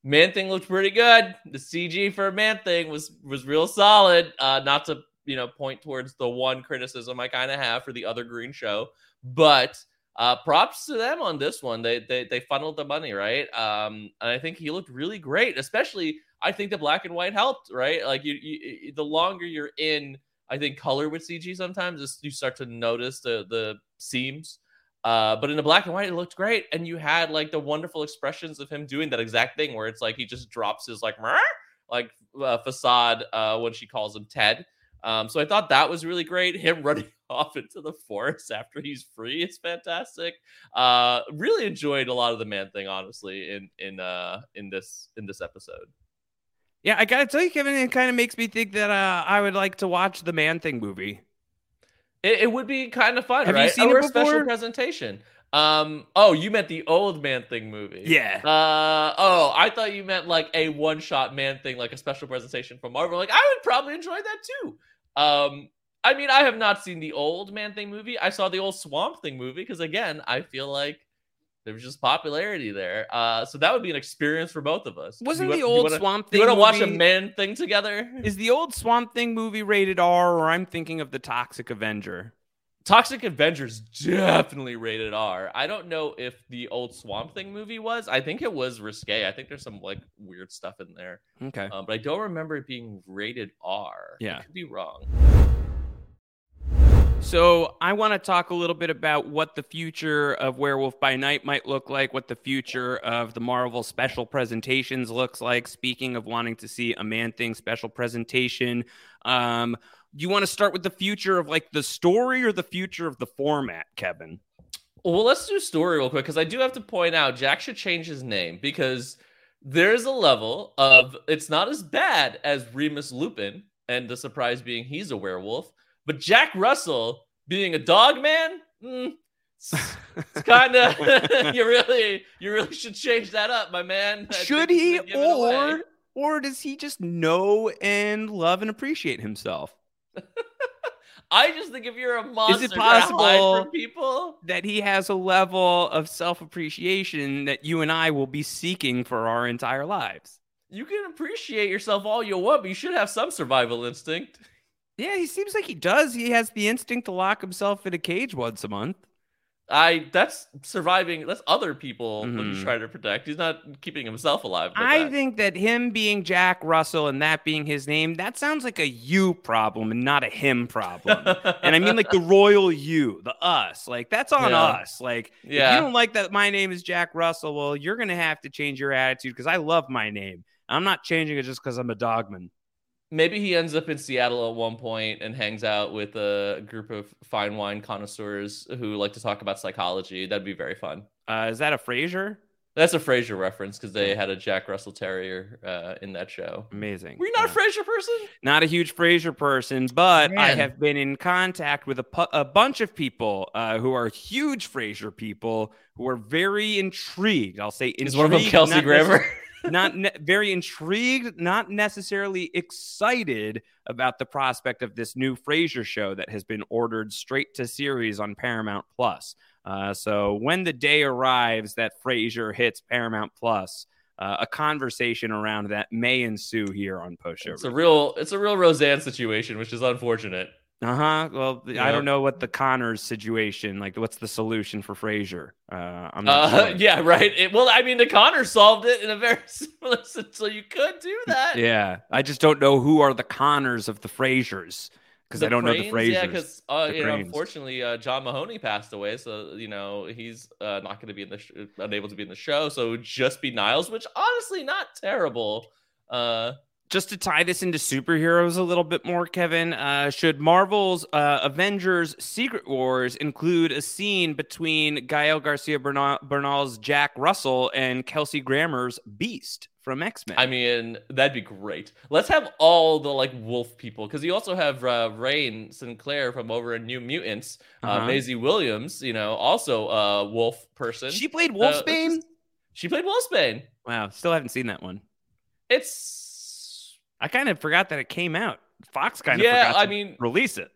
Man Thing looked pretty good. The CG for Man Thing was was real solid. Uh, not to you know point towards the one criticism I kind of have for the other Green Show, but uh, props to them on this one. They they they funneled the money right, um, and I think he looked really great, especially I think the black and white helped, right? Like you, you the longer you're in, I think color with CG sometimes you start to notice the the seams. Uh, but in the black and white, it looked great, and you had like the wonderful expressions of him doing that exact thing, where it's like he just drops his like like uh, facade uh, when she calls him Ted. Um, so I thought that was really great. Him running off into the forest after he's free is fantastic. Uh, really enjoyed a lot of the man thing, honestly, in in uh in this in this episode. Yeah, I gotta tell you, Kevin, it kind of makes me think that uh, I would like to watch the Man Thing movie. It, it would be kind of fun, Have right? you seen or it before? special presentation. Um. Oh, you meant the old Man Thing movie? Yeah. Uh. Oh, I thought you meant like a one-shot Man Thing, like a special presentation from Marvel. Like, I would probably enjoy that too. Um. I mean, I have not seen the old Man Thing movie. I saw the old Swamp Thing movie because, again, I feel like there was just popularity there. Uh, so that would be an experience for both of us. Wasn't you, the old wanna, Swamp Thing? You want to watch a man thing together? Is the old Swamp Thing movie rated R, or I'm thinking of the Toxic Avenger? Toxic Avengers definitely rated R. I don't know if the old Swamp Thing movie was. I think it was risque. I think there's some like weird stuff in there. Okay, um, but I don't remember it being rated R. Yeah, I could be wrong. So, I want to talk a little bit about what the future of Werewolf by Night might look like, what the future of the Marvel special presentations looks like. Speaking of wanting to see a Man Thing special presentation, um, do you want to start with the future of like the story or the future of the format, Kevin? Well, let's do story real quick because I do have to point out Jack should change his name because there's a level of it's not as bad as Remus Lupin and the surprise being he's a werewolf but Jack Russell being a dog man, mm, it's, it's kind of you really you really should change that up, my man. I should he or or does he just know and love and appreciate himself? I just think if you're a monster, is it possible for people that he has a level of self appreciation that you and I will be seeking for our entire lives? You can appreciate yourself all you want, but you should have some survival instinct. Yeah, he seems like he does. He has the instinct to lock himself in a cage once a month. I that's surviving. That's other people mm-hmm. that he's mm-hmm. trying to protect. He's not keeping himself alive. I that. think that him being Jack Russell and that being his name, that sounds like a you problem and not a him problem. and I mean like the royal you, the us. Like that's on yeah. us. Like yeah. if you don't like that my name is Jack Russell, well, you're gonna have to change your attitude because I love my name. I'm not changing it just because I'm a dogman maybe he ends up in Seattle at one point and hangs out with a group of fine wine connoisseurs who like to talk about psychology. That'd be very fun. Uh, is that a Frasier? That's a Frasier reference because they had a Jack Russell Terrier uh, in that show. Amazing. Were you not Yeah. a Frasier person? Not a huge Frasier person, but I have been in contact with a, pu- a bunch of people uh, who are huge Frasier people who are very intrigued. I'll say intrigued. Is one of them Kelsey not Grammer? Not ne- very intrigued, not necessarily excited about the prospect of this new Frasier show that has been ordered straight to series on Paramount Plus. Uh, so when the day arrives that Frasier hits Paramount Plus, uh, a conversation around that may ensue here on Post Show. it's a real, it's a real Roseanne situation, which is unfortunate. Uh huh. Well, I don't know what the Connors situation like. What's the solution for Frasier? Uh, I'm not Uh, sure. yeah, right. It, well, I mean, the Connors solved it in a very similar, sense, so you could do that. Yeah, I just don't know who are the Connors of the Frasiers because I don't know the Cranes, Frasiers. Yeah, because uh, you know, unfortunately, uh, John Mahoney passed away, so you know he's uh, not going to be in the sh- unable to be in the show. So it would just be Niles, which honestly not terrible. Uh, just to tie this into superheroes a little bit more, Kevin, uh, should Marvel's uh, Avengers Secret Wars include a scene between Gael Garcia Bernal- Bernal's Jack Russell and Kelsey Grammer's Beast from X Men? I mean, that'd be great. Let's have all the like wolf people because you also have uh, Rahne Sinclair from over in New Mutants, uh Uh-huh. Maisie Williams, you know, also a wolf person. she played Uh, Wolfsbane. she played Wolfsbane. wow, still haven't seen that one. It's I kind of forgot that it came out. Fox kind of yeah. forgot I to mean, release it.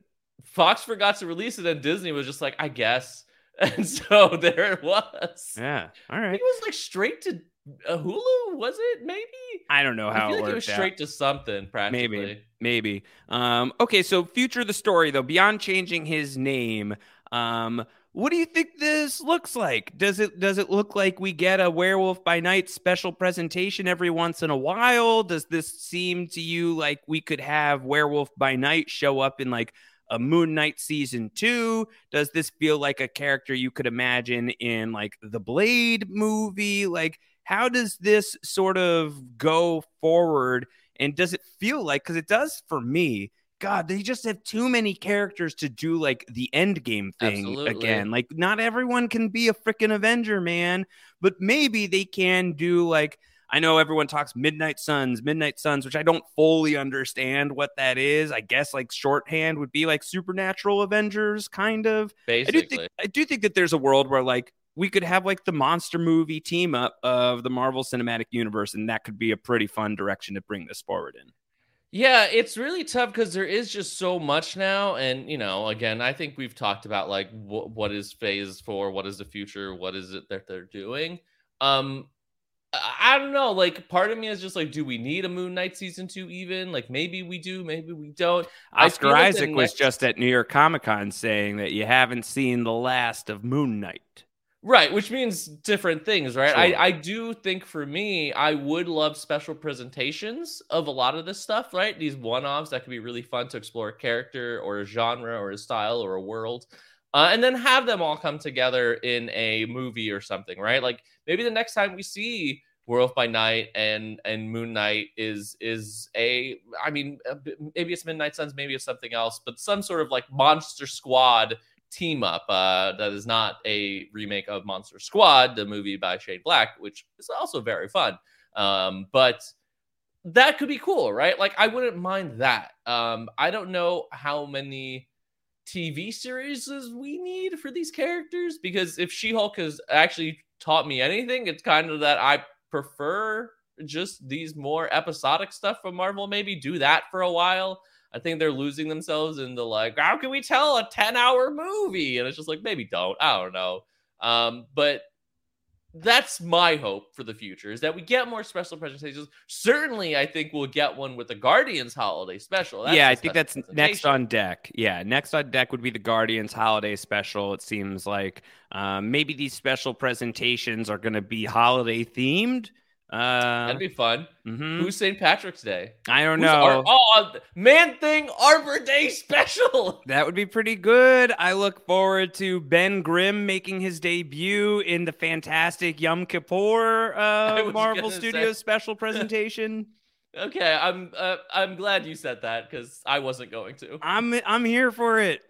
Fox forgot to release it, and Disney was just like, I guess. And so there it was. Yeah, all I think it was like straight to uh, Hulu. Was it maybe? I don't know I how feel it like it was out. straight to something practically. Maybe. Um, okay, so future of the story though, beyond changing his name, um, what do you think this looks like? Does it does it look like we get a werewolf by night special presentation every once in a while? Does this seem to you like we could have werewolf by night show up in like a Moon Knight season two? Does this feel like a character you could imagine in like the Blade movie? Like, how does this sort of go forward? And does it feel like, because it does for me, God, they just have too many characters to do like the Endgame thing Absolutely. again. Like, not everyone can be a freaking Avenger, man, but maybe they can do like, I know everyone talks Midnight Suns, Midnight Suns, which I don't fully understand what that is. I guess like shorthand would be like supernatural Avengers, kind of. I do Basically, think I do think that there's a world where like we could have like the monster movie team up of the Marvel Cinematic Universe, and that could be a pretty fun direction to bring this forward in. Yeah, it's really tough because there is just so much now, and you know, again, I think we've talked about like wh- what is Phase Four, what is the future, what is it that they're doing. Um, I I don't know. Like, part of me is just like, do we need a Moon Knight season two? Even like, maybe we do, maybe we don't. Oscar feel like Isaac was next- just at New York Comic Con saying that you haven't seen the last of Moon Knight. Right, which means different things, right? Sure. I, I do think for me, I would love special presentations of a lot of this stuff, right? These one offs that could be really fun to explore a character or a genre or a style or a world. Uh, and then have them all come together in a movie or something, right? Like maybe the next time we see Werewolf by Night and and Moon Knight is is a, I mean, maybe it's Midnight Suns, maybe it's something else, but some sort of like Monster Squad team up uh, that is not a remake of Monster Squad, the movie by Shane Black, which is also very fun. Um, but that could be cool, right? Like I wouldn't mind that. Um, I don't know how many TV series we need for these characters because if She-Hulk has actually taught me anything, it's kind of that I prefer just these more episodic stuff from Marvel. Maybe do that for a while. I think they're losing themselves in the like, how can we tell a 10 hour movie? And it's just like, maybe don't. I don't know. Um, but that's my hope for the future is that we get more special presentations. Certainly, I think we'll get one with the Guardians holiday special. That's yeah, I think that's next on deck. Yeah, next on deck would be the Guardians holiday special. It seems like um, maybe these special presentations are going to be holiday themed. Uh, That'd be fun. mhm. Who's St. Patrick's Day? I don't Who's know. Oh, Man Thing Arbor Day special. That would be pretty good. I look forward to Ben Grimm making his debut in the fantastic Yom Kippur uh, Marvel Studios say- special presentation. Okay, I'm uh, I'm glad you said that because I wasn't going to. I'm I'm here for it.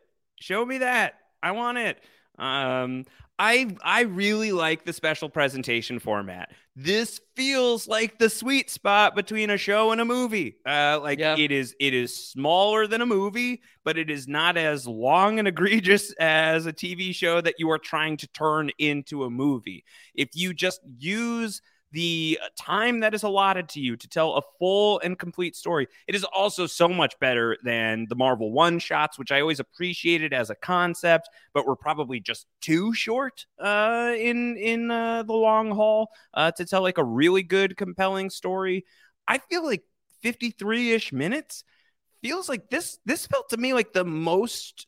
Show me that. I want it. Um, I I really like the special presentation format. This feels like the sweet spot between a show and a movie. Uh, like yeah. it is it is smaller than a movie, but it is not as long and egregious as a TV show that you are trying to turn into a movie. If you just use the time that is allotted to you to tell a full and complete story. It is also so much better than the Marvel one shots, which I always appreciated as a concept, but were probably just too short uh, in in uh, the long haul uh, to tell like a really good, compelling story. I feel like 53 ish minutes feels like this. This felt to me like the most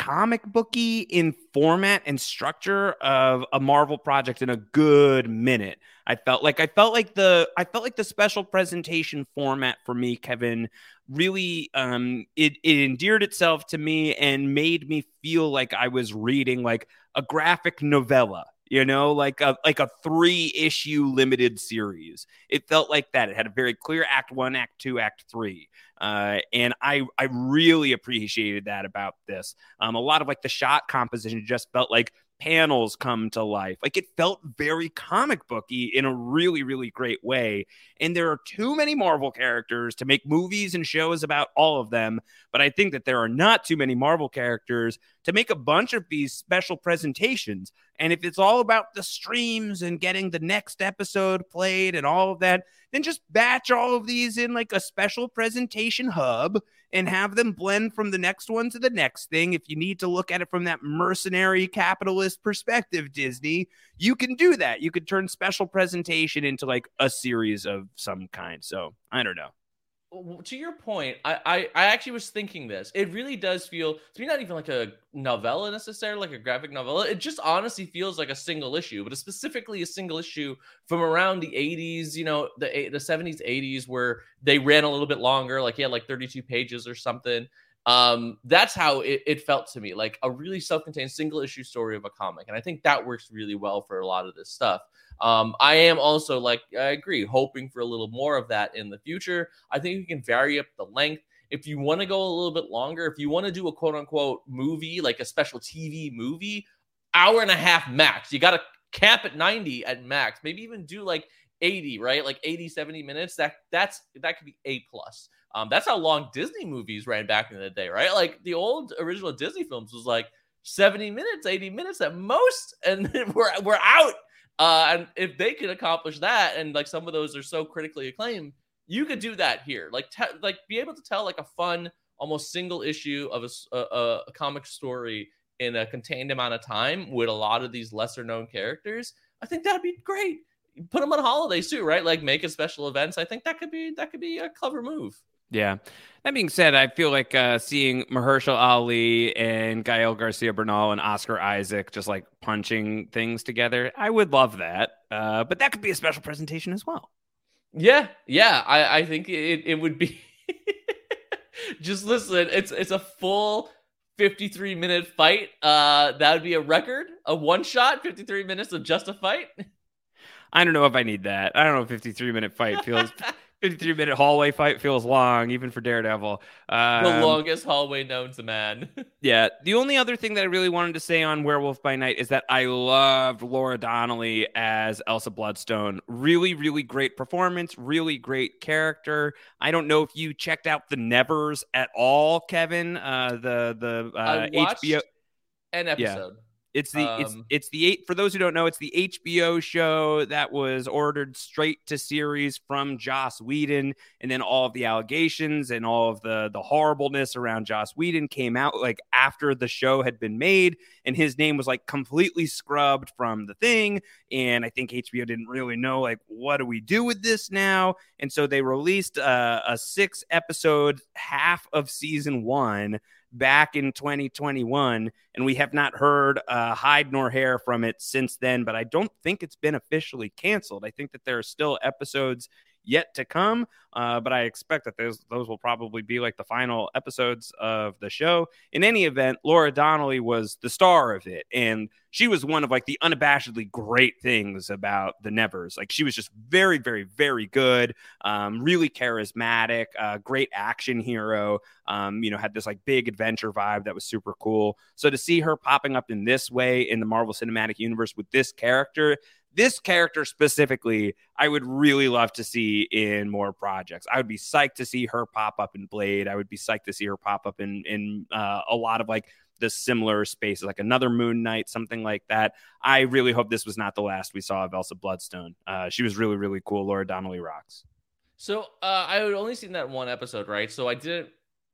comic booky in format and structure of a Marvel project in a good minute. I felt like I felt like the I felt like the special presentation format for me, Kevin, really um it it endeared itself to me and made me feel like I was reading like a graphic novella you know, like a like a three issue limited series. It felt like that. It had a very clear act one, act two, act three. Uh, and I I really appreciated that about this. Um, a lot of like the shot composition just felt like panels come to life. Like it felt very comic booky in a really, really great way. And there are too many Marvel characters to make movies and shows about all of them. But I think that there are not too many Marvel characters to make a bunch of these special presentations. And if it's all about the streams and getting the next episode played and all of that, then just batch all of these in like a special presentation hub and have them blend from the next one to the next thing. If you need to look at it from that mercenary capitalist perspective, Disney, you can do that. You could turn special presentation into like a series of some kind. So I don't know to your point, I, I, I actually was thinking this. It really does feel to me not even like a novella necessarily, like a graphic novella. It just honestly feels like a single issue, but specifically a single issue from around the 80s, you know, the the 70s, 80s, where they ran a little bit longer, like he had like 32 pages or something. Um, that's how it, it felt to me, like a really self-contained single issue story of a comic. And I think that works really well for a lot of this stuff. Um, I am also like I agree, hoping for a little more of that in the future. I think we can vary up the length. If you want to go a little bit longer, if you want to do a quote unquote movie, like a special TV movie, hour and a half max. You got to cap at 90 at max. Maybe even do like 80, right? Like 80, 70 minutes. That that's that could be A plus. Um, that's how long Disney movies ran back in the day, right? Like the old original Disney films was like 70 minutes, 80 minutes at most, and we're we're out. Uh, and if they could accomplish that, and like some of those are so critically acclaimed, you could do that here. Like, te- like be able to tell like a fun, almost single issue of a, a, a comic story in a contained amount of time with a lot of these lesser known characters. I think that'd be great. Put them on holidays too, right? Like make it special events. I think that could be that could be a clever move. Yeah. That being said, I feel like uh, seeing Mahershala Ali and Gael Garcia Bernal and Oscar Isaac just like punching things together. I would love that. Uh, but that could be a special presentation as well. Yeah. Yeah. I, I think it, it would be. just listen, it's it's a full 53 minute fight. Uh, that would be a record, a one shot, 53 minutes of just a fight. I don't know if I need that. I don't know if 53 minute fight feels 53 minute hallway fight feels long, even for Daredevil. Um, the longest hallway known to man. yeah. The only other thing that I really wanted to say on Werewolf by Night is that I loved Laura Donnelly as Elsa Bloodstone. Really, really great performance, really great character. I don't know if you checked out the Nevers at all, Kevin. Uh, the the uh, HBO an episode. Yeah. It's the um, it's it's the eight for those who don't know, it's the HBO show that was ordered straight to series from Joss Whedon, and then all of the allegations and all of the the horribleness around Joss Whedon came out like after the show had been made, and his name was like completely scrubbed from the thing. And I think HBO didn't really know like what do we do with this now, and so they released uh, a six episode half of season one back in 2021, and we have not heard uh, hide nor hair from it since then. But I don't think it's been officially canceled. I think that there are still episodes yet to come. Uh, but I expect that those those will probably be like the final episodes of the show. In any event, Laura Donnelly was the star of it, and she was one of like the unabashedly great things about the Nevers. Like she was just very, very, very good, um, really charismatic, uh, great action hero. Um, you know, had this like big adventure vibe that was super cool. So to see her popping up in this way in the Marvel Cinematic Universe with this character this character specifically, I would really love to see in more projects. I would be psyched to see her pop up in Blade. I would be psyched to see her pop up in in uh, a lot of like the similar spaces, like another Moon Knight, something like that. I really hope this was not the last we saw of Elsa Bloodstone. Uh, she was really really cool. Laura Donnelly rocks. So uh, I had only seen that one episode, right? So I didn't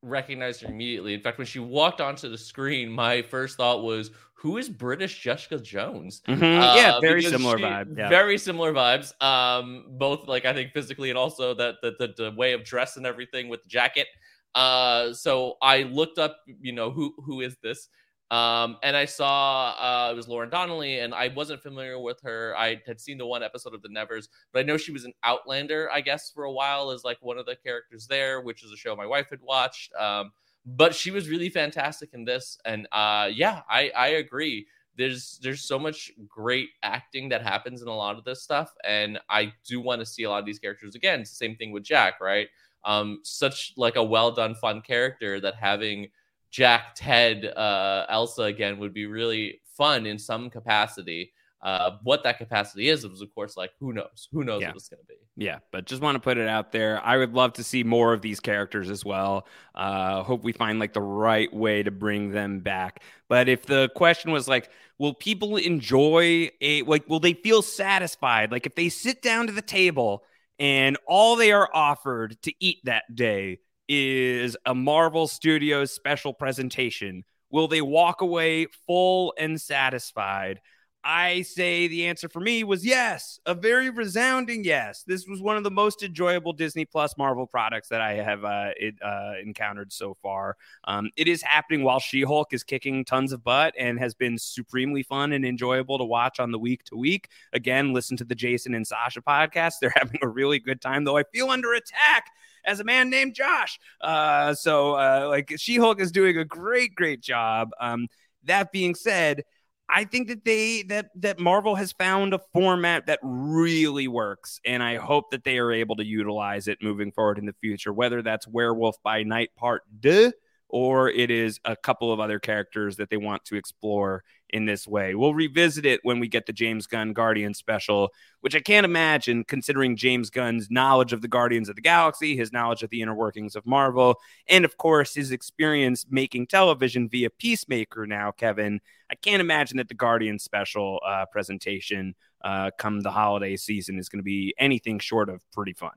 recognize her immediately. In fact, when she walked onto the screen, my first thought was, "Who is British Jessica Jones?" Mm-hmm. Uh, yeah, very similar she, vibe. Yeah. Very similar vibes. Um, both like I think physically and also that the, the, the way of dress and everything with the jacket. Uh, so I looked up, you know, who who is this? Um, and I saw uh, it was Lauren Donnelly, and I wasn't familiar with her. I had seen the one episode of The Nevers, but I know she was an Outlander, I guess, for a while as like one of the characters there, which is a show my wife had watched. Um, but she was really fantastic in this, and uh, yeah, I I agree. There's there's so much great acting that happens in a lot of this stuff, and I do want to see a lot of these characters again. It's the same thing with Jack, right? Um, such like a well done, fun character that having Jack, Ted, uh, Elsa again would be really fun in some capacity. Uh, what that capacity is, it was of course like who knows? Who knows yeah. what it's going to be? Yeah, but just want to put it out there. I would love to see more of these characters as well. Uh, hope we find like the right way to bring them back. But if the question was like, will people enjoy a like? Will they feel satisfied? Like if they sit down to the table and all they are offered to eat that day is a Marvel Studios special presentation. Will they walk away full and satisfied? I say the answer for me was yes, a very resounding yes. This was one of the most enjoyable Disney Plus Marvel products that I have uh, it, uh, encountered so far. Um, it is happening while She Hulk is kicking tons of butt and has been supremely fun and enjoyable to watch on the week to week. Again, listen to the Jason and Sasha podcast. They're having a really good time, though I feel under attack as a man named Josh. Uh, so, uh, like, She Hulk is doing a great, great job. Um, that being said, I think that they that that Marvel has found a format that really works, and I hope that they are able to utilize it moving forward in the future. Whether that's Werewolf by Night Part Deux or it is a couple of other characters that they want to explore in this way. We'll revisit it when we get the James Gunn Guardian special, which I can't imagine considering James Gunn's knowledge of the Guardians of the Galaxy, his knowledge of the inner workings of Marvel, and of course his experience making television via Peacemaker now, Kevin. I can't imagine that the Guardian special uh, presentation uh, come the holiday season is going to be anything short of pretty fun.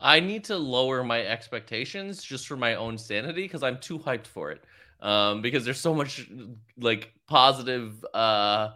I need to lower my expectations just for my own sanity because I'm too hyped for it. Um, because there's so much like positive, uh,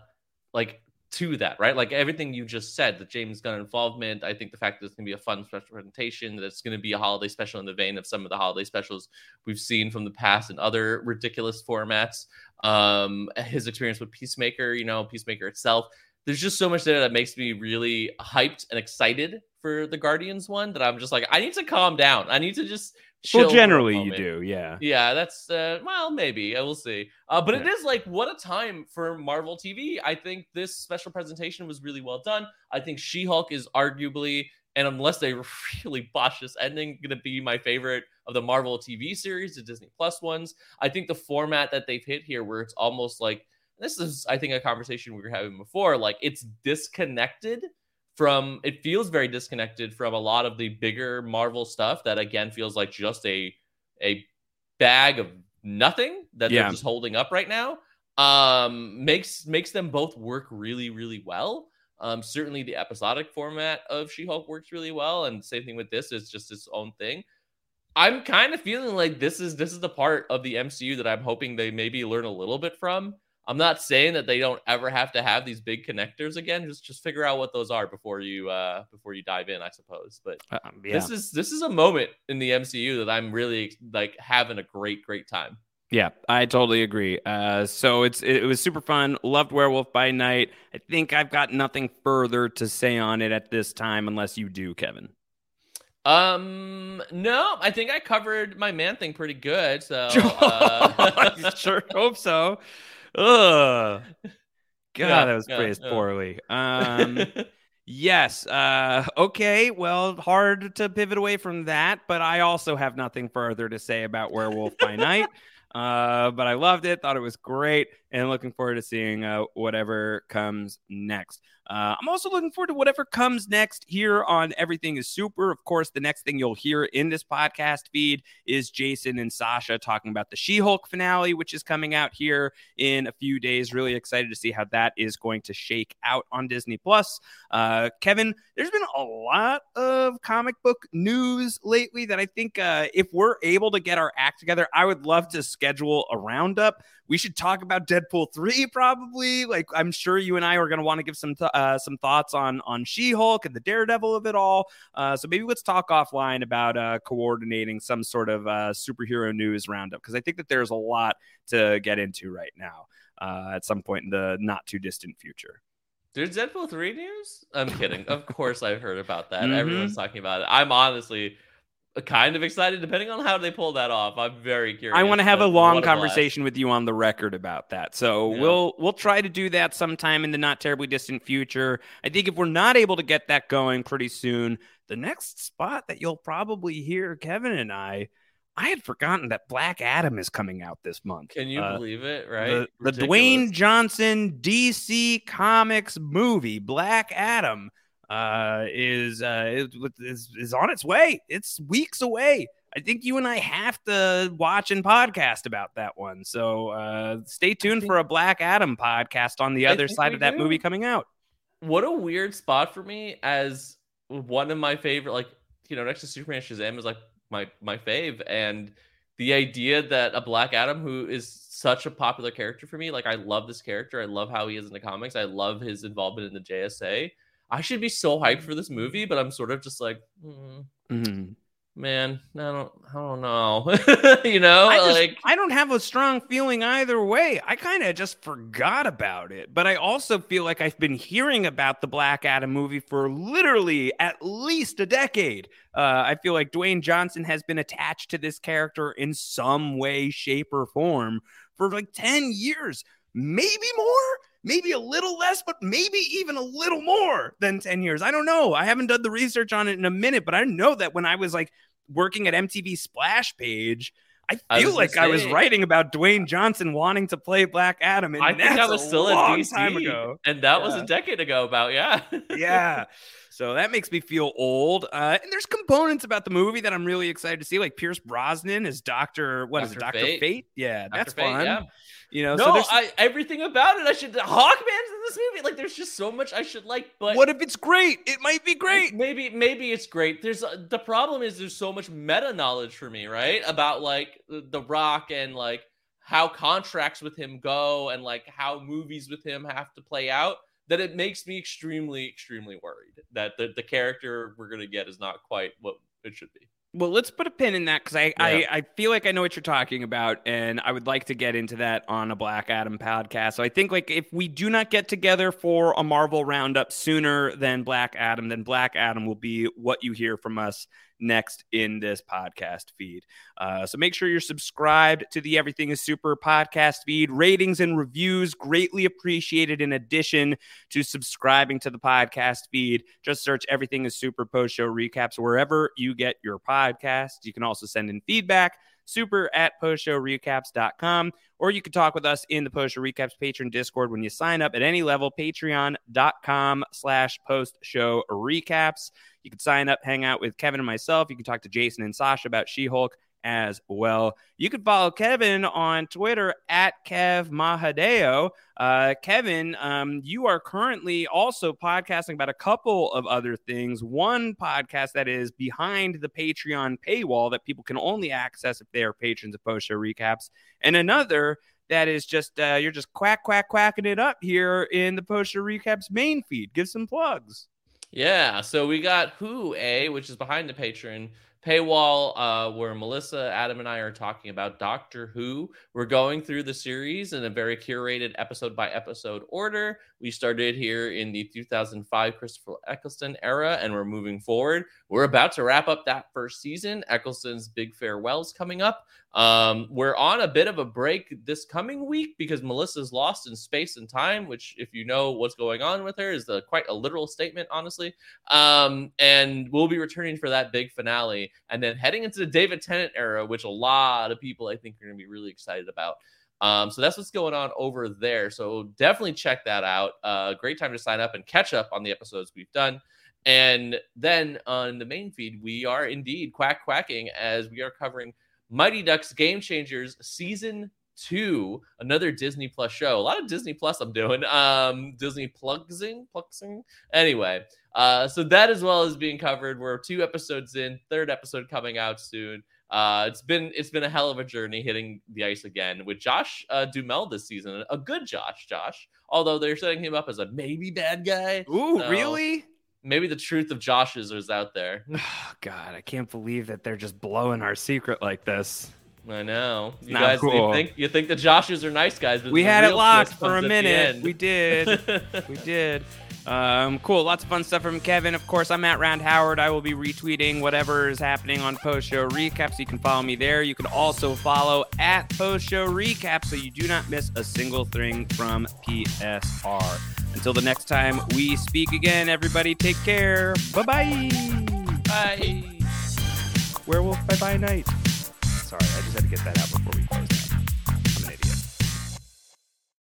like to that, right? Like everything you just said, the James Gunn involvement. I think the fact that it's going to be a fun special presentation, that it's going to be a holiday special in the vein of some of the holiday specials we've seen from the past and other ridiculous formats. Um, his experience with Peacemaker, you know, Peacemaker itself. There's just so much there that makes me really hyped and excited for the Guardians one that I'm just like, I need to calm down. I need to just well, generally you do, yeah. Yeah, that's uh, well, maybe I will see. Uh, but yeah. it is like what a time for Marvel TV. I think this special presentation was really well done. I think She-Hulk is arguably, and unless they really botch this ending, going to be my favorite of the Marvel TV series, the Disney Plus ones. I think the format that they've hit here, where it's almost like this is, I think, a conversation we were having before. Like it's disconnected from it feels very disconnected from a lot of the bigger Marvel stuff that again feels like just a a bag of nothing that yeah. they're just holding up right now. Um makes makes them both work really really well. Um certainly the episodic format of She-Hulk works really well and same thing with this is just its own thing. I'm kind of feeling like this is this is the part of the MCU that I'm hoping they maybe learn a little bit from I'm not saying that they don't ever have to have these big connectors again. Just just figure out what those are before you uh before you dive in, I suppose. But uh, um, yeah. this is this is a moment in the MCU that I'm really like having a great great time. Yeah, I totally agree. Uh, so it's it, it was super fun. Loved Werewolf by Night. I think I've got nothing further to say on it at this time, unless you do, Kevin. Um, no, I think I covered my man thing pretty good. So uh... I sure hope so. Ugh. God, yeah, that was yeah, phrased yeah. poorly. Um, yes. Uh, okay. Well, hard to pivot away from that, but I also have nothing further to say about Werewolf by Night. Uh, but I loved it, thought it was great, and looking forward to seeing uh, whatever comes next. Uh, I'm also looking forward to whatever comes next here on Everything is Super. Of course, the next thing you'll hear in this podcast feed is Jason and Sasha talking about the She Hulk finale, which is coming out here in a few days. Really excited to see how that is going to shake out on Disney Plus. Uh, Kevin, there's been a lot of comic book news lately that I think uh, if we're able to get our act together, I would love to schedule a roundup we should talk about Deadpool 3 probably. Like I'm sure you and I are going to want to give some th- uh, some thoughts on on She-Hulk and the Daredevil of it all. Uh, so maybe let's talk offline about uh, coordinating some sort of uh, superhero news roundup because I think that there's a lot to get into right now uh, at some point in the not too distant future. There's Deadpool 3 news? I'm kidding. of course I've heard about that. Mm-hmm. Everyone's talking about it. I'm honestly kind of excited depending on how they pull that off i'm very curious i want to have a long conversation with you on the record about that so yeah. we'll we'll try to do that sometime in the not terribly distant future i think if we're not able to get that going pretty soon the next spot that you'll probably hear kevin and i I had forgotten that Black Adam is coming out this month. Can you uh, believe it? Right, the, the Dwayne Johnson DC Comics movie, Black Adam, uh, is, uh, is is on its way. It's weeks away. I think you and I have to watch and podcast about that one. So uh, stay tuned think, for a Black Adam podcast on the other side of that do. movie coming out. What a weird spot for me as one of my favorite, like you know, next to Superman Shazam is like my my fave, and the idea that a Black Adam who is such a popular character for me, like I love this character, I love how he is in the comics, I love his involvement in the JSA I should be so hyped for this movie, but I'm sort of just like, mm, mm-hmm. man, I don't, I don't know. you know, I just, like I don't have a strong feeling either way. I kind of just forgot about it, but I also feel like I've been hearing about the Black Adam movie for literally at least a decade. Uh, I feel like Dwayne Johnson has been attached to this character in some way, shape, or form for like ten years, maybe more maybe a little less, but maybe even a little more than 10 years. I don't know. I haven't done the research on it in a minute, but I know that when I was like working at MTV Splash Page, I feel I like say, I was writing about Dwayne Johnson wanting to play Black Adam, and I think I was still at DC, time ago, and that yeah. was a decade ago. About yeah, yeah. So that makes me feel old. Uh, and there's components about the movie that I'm really excited to see, like Pierce Brosnan as Doctor. What Dr. is it, Doctor Fate? Fate? Yeah, Dr. that's Fate, fun. Yeah. You know, no, so I, everything about it. I should Hawkman's in this movie. Like, there's just so much I should like. But what if it's great? It might be great. Maybe, maybe it's great. There's uh, the problem is there's so much meta knowledge for me, right? About like the Rock and like how contracts with him go and like how movies with him have to play out that it makes me extremely, extremely worried that the, the character we're gonna get is not quite what it should be. Well, let's put a pin in that because I, yeah. I, I feel like I know what you're talking about, and I would like to get into that on a Black Adam podcast. So I think like if we do not get together for a Marvel roundup sooner than Black Adam, then Black Adam will be what you hear from us next in this podcast feed. Uh, so make sure you're subscribed to the Everything is Super podcast feed. Ratings and reviews greatly appreciated in addition to subscribing to the podcast feed. Just search Everything is Super post show recaps wherever you get your podcasts. You can also send in feedback super at postshowrecaps.com. Or you can talk with us in the Post Show Recaps Patreon Discord when you sign up at any level, patreon.com slash post show recaps. You can sign up, hang out with Kevin and myself. You can talk to Jason and Sasha about She Hulk as well. You can follow Kevin on Twitter at Kev Mahadeo. Uh, Kevin, um, you are currently also podcasting about a couple of other things. One podcast that is behind the Patreon paywall that people can only access if they are patrons of post show recaps, and another that is just uh, you're just quack quack quacking it up here in the post show recaps main feed. Give some plugs. Yeah, so we got Who A, which is behind the Patreon paywall uh, where Melissa, Adam, and I are talking about Doctor Who. We're going through the series in a very curated episode by episode order. We started here in the 2005 Christopher Eccleston era, and we're moving forward. We're about to wrap up that first season. Eccleston's big farewell's coming up. Um, we're on a bit of a break this coming week because Melissa's lost in space and time, which, if you know what's going on with her, is quite a literal statement, honestly. Um, and we'll be returning for that big finale and then heading into the David Tennant era, which a lot of people I think are going to be really excited about. Um, so that's what's going on over there. So definitely check that out. Uh, great time to sign up and catch up on the episodes we've done. And then on the main feed, we are indeed quack quacking as we are covering Mighty Ducks Game Changers season two, another Disney Plus show. A lot of Disney Plus I'm doing. Um, Disney plugsing, plugsing. Anyway, uh, so that as well is being covered. We're two episodes in, third episode coming out soon. Uh, it's been it's been a hell of a journey hitting the ice again with Josh uh, Duhamel this season. A good Josh, Josh. Although they're setting him up as a maybe bad guy. Ooh, so really? Maybe the truth of Josh's is out there. Oh, God, I can't believe that they're just blowing our secret like this. I know. You guys cool. you think you think the Joshes are nice guys, but we had it locked for a minute. We did. we did. Um, cool. Lots of fun stuff from Kevin. Of course, I'm at Round Howard. I will be retweeting whatever is happening on post show recaps. So you can follow me there. You can also follow at post show recap so you do not miss a single thing from PSR. Until the next time we speak again, everybody take care. Bye-bye. Bye. Werewolf bye bye night. Sorry, I just had to get that out before we close.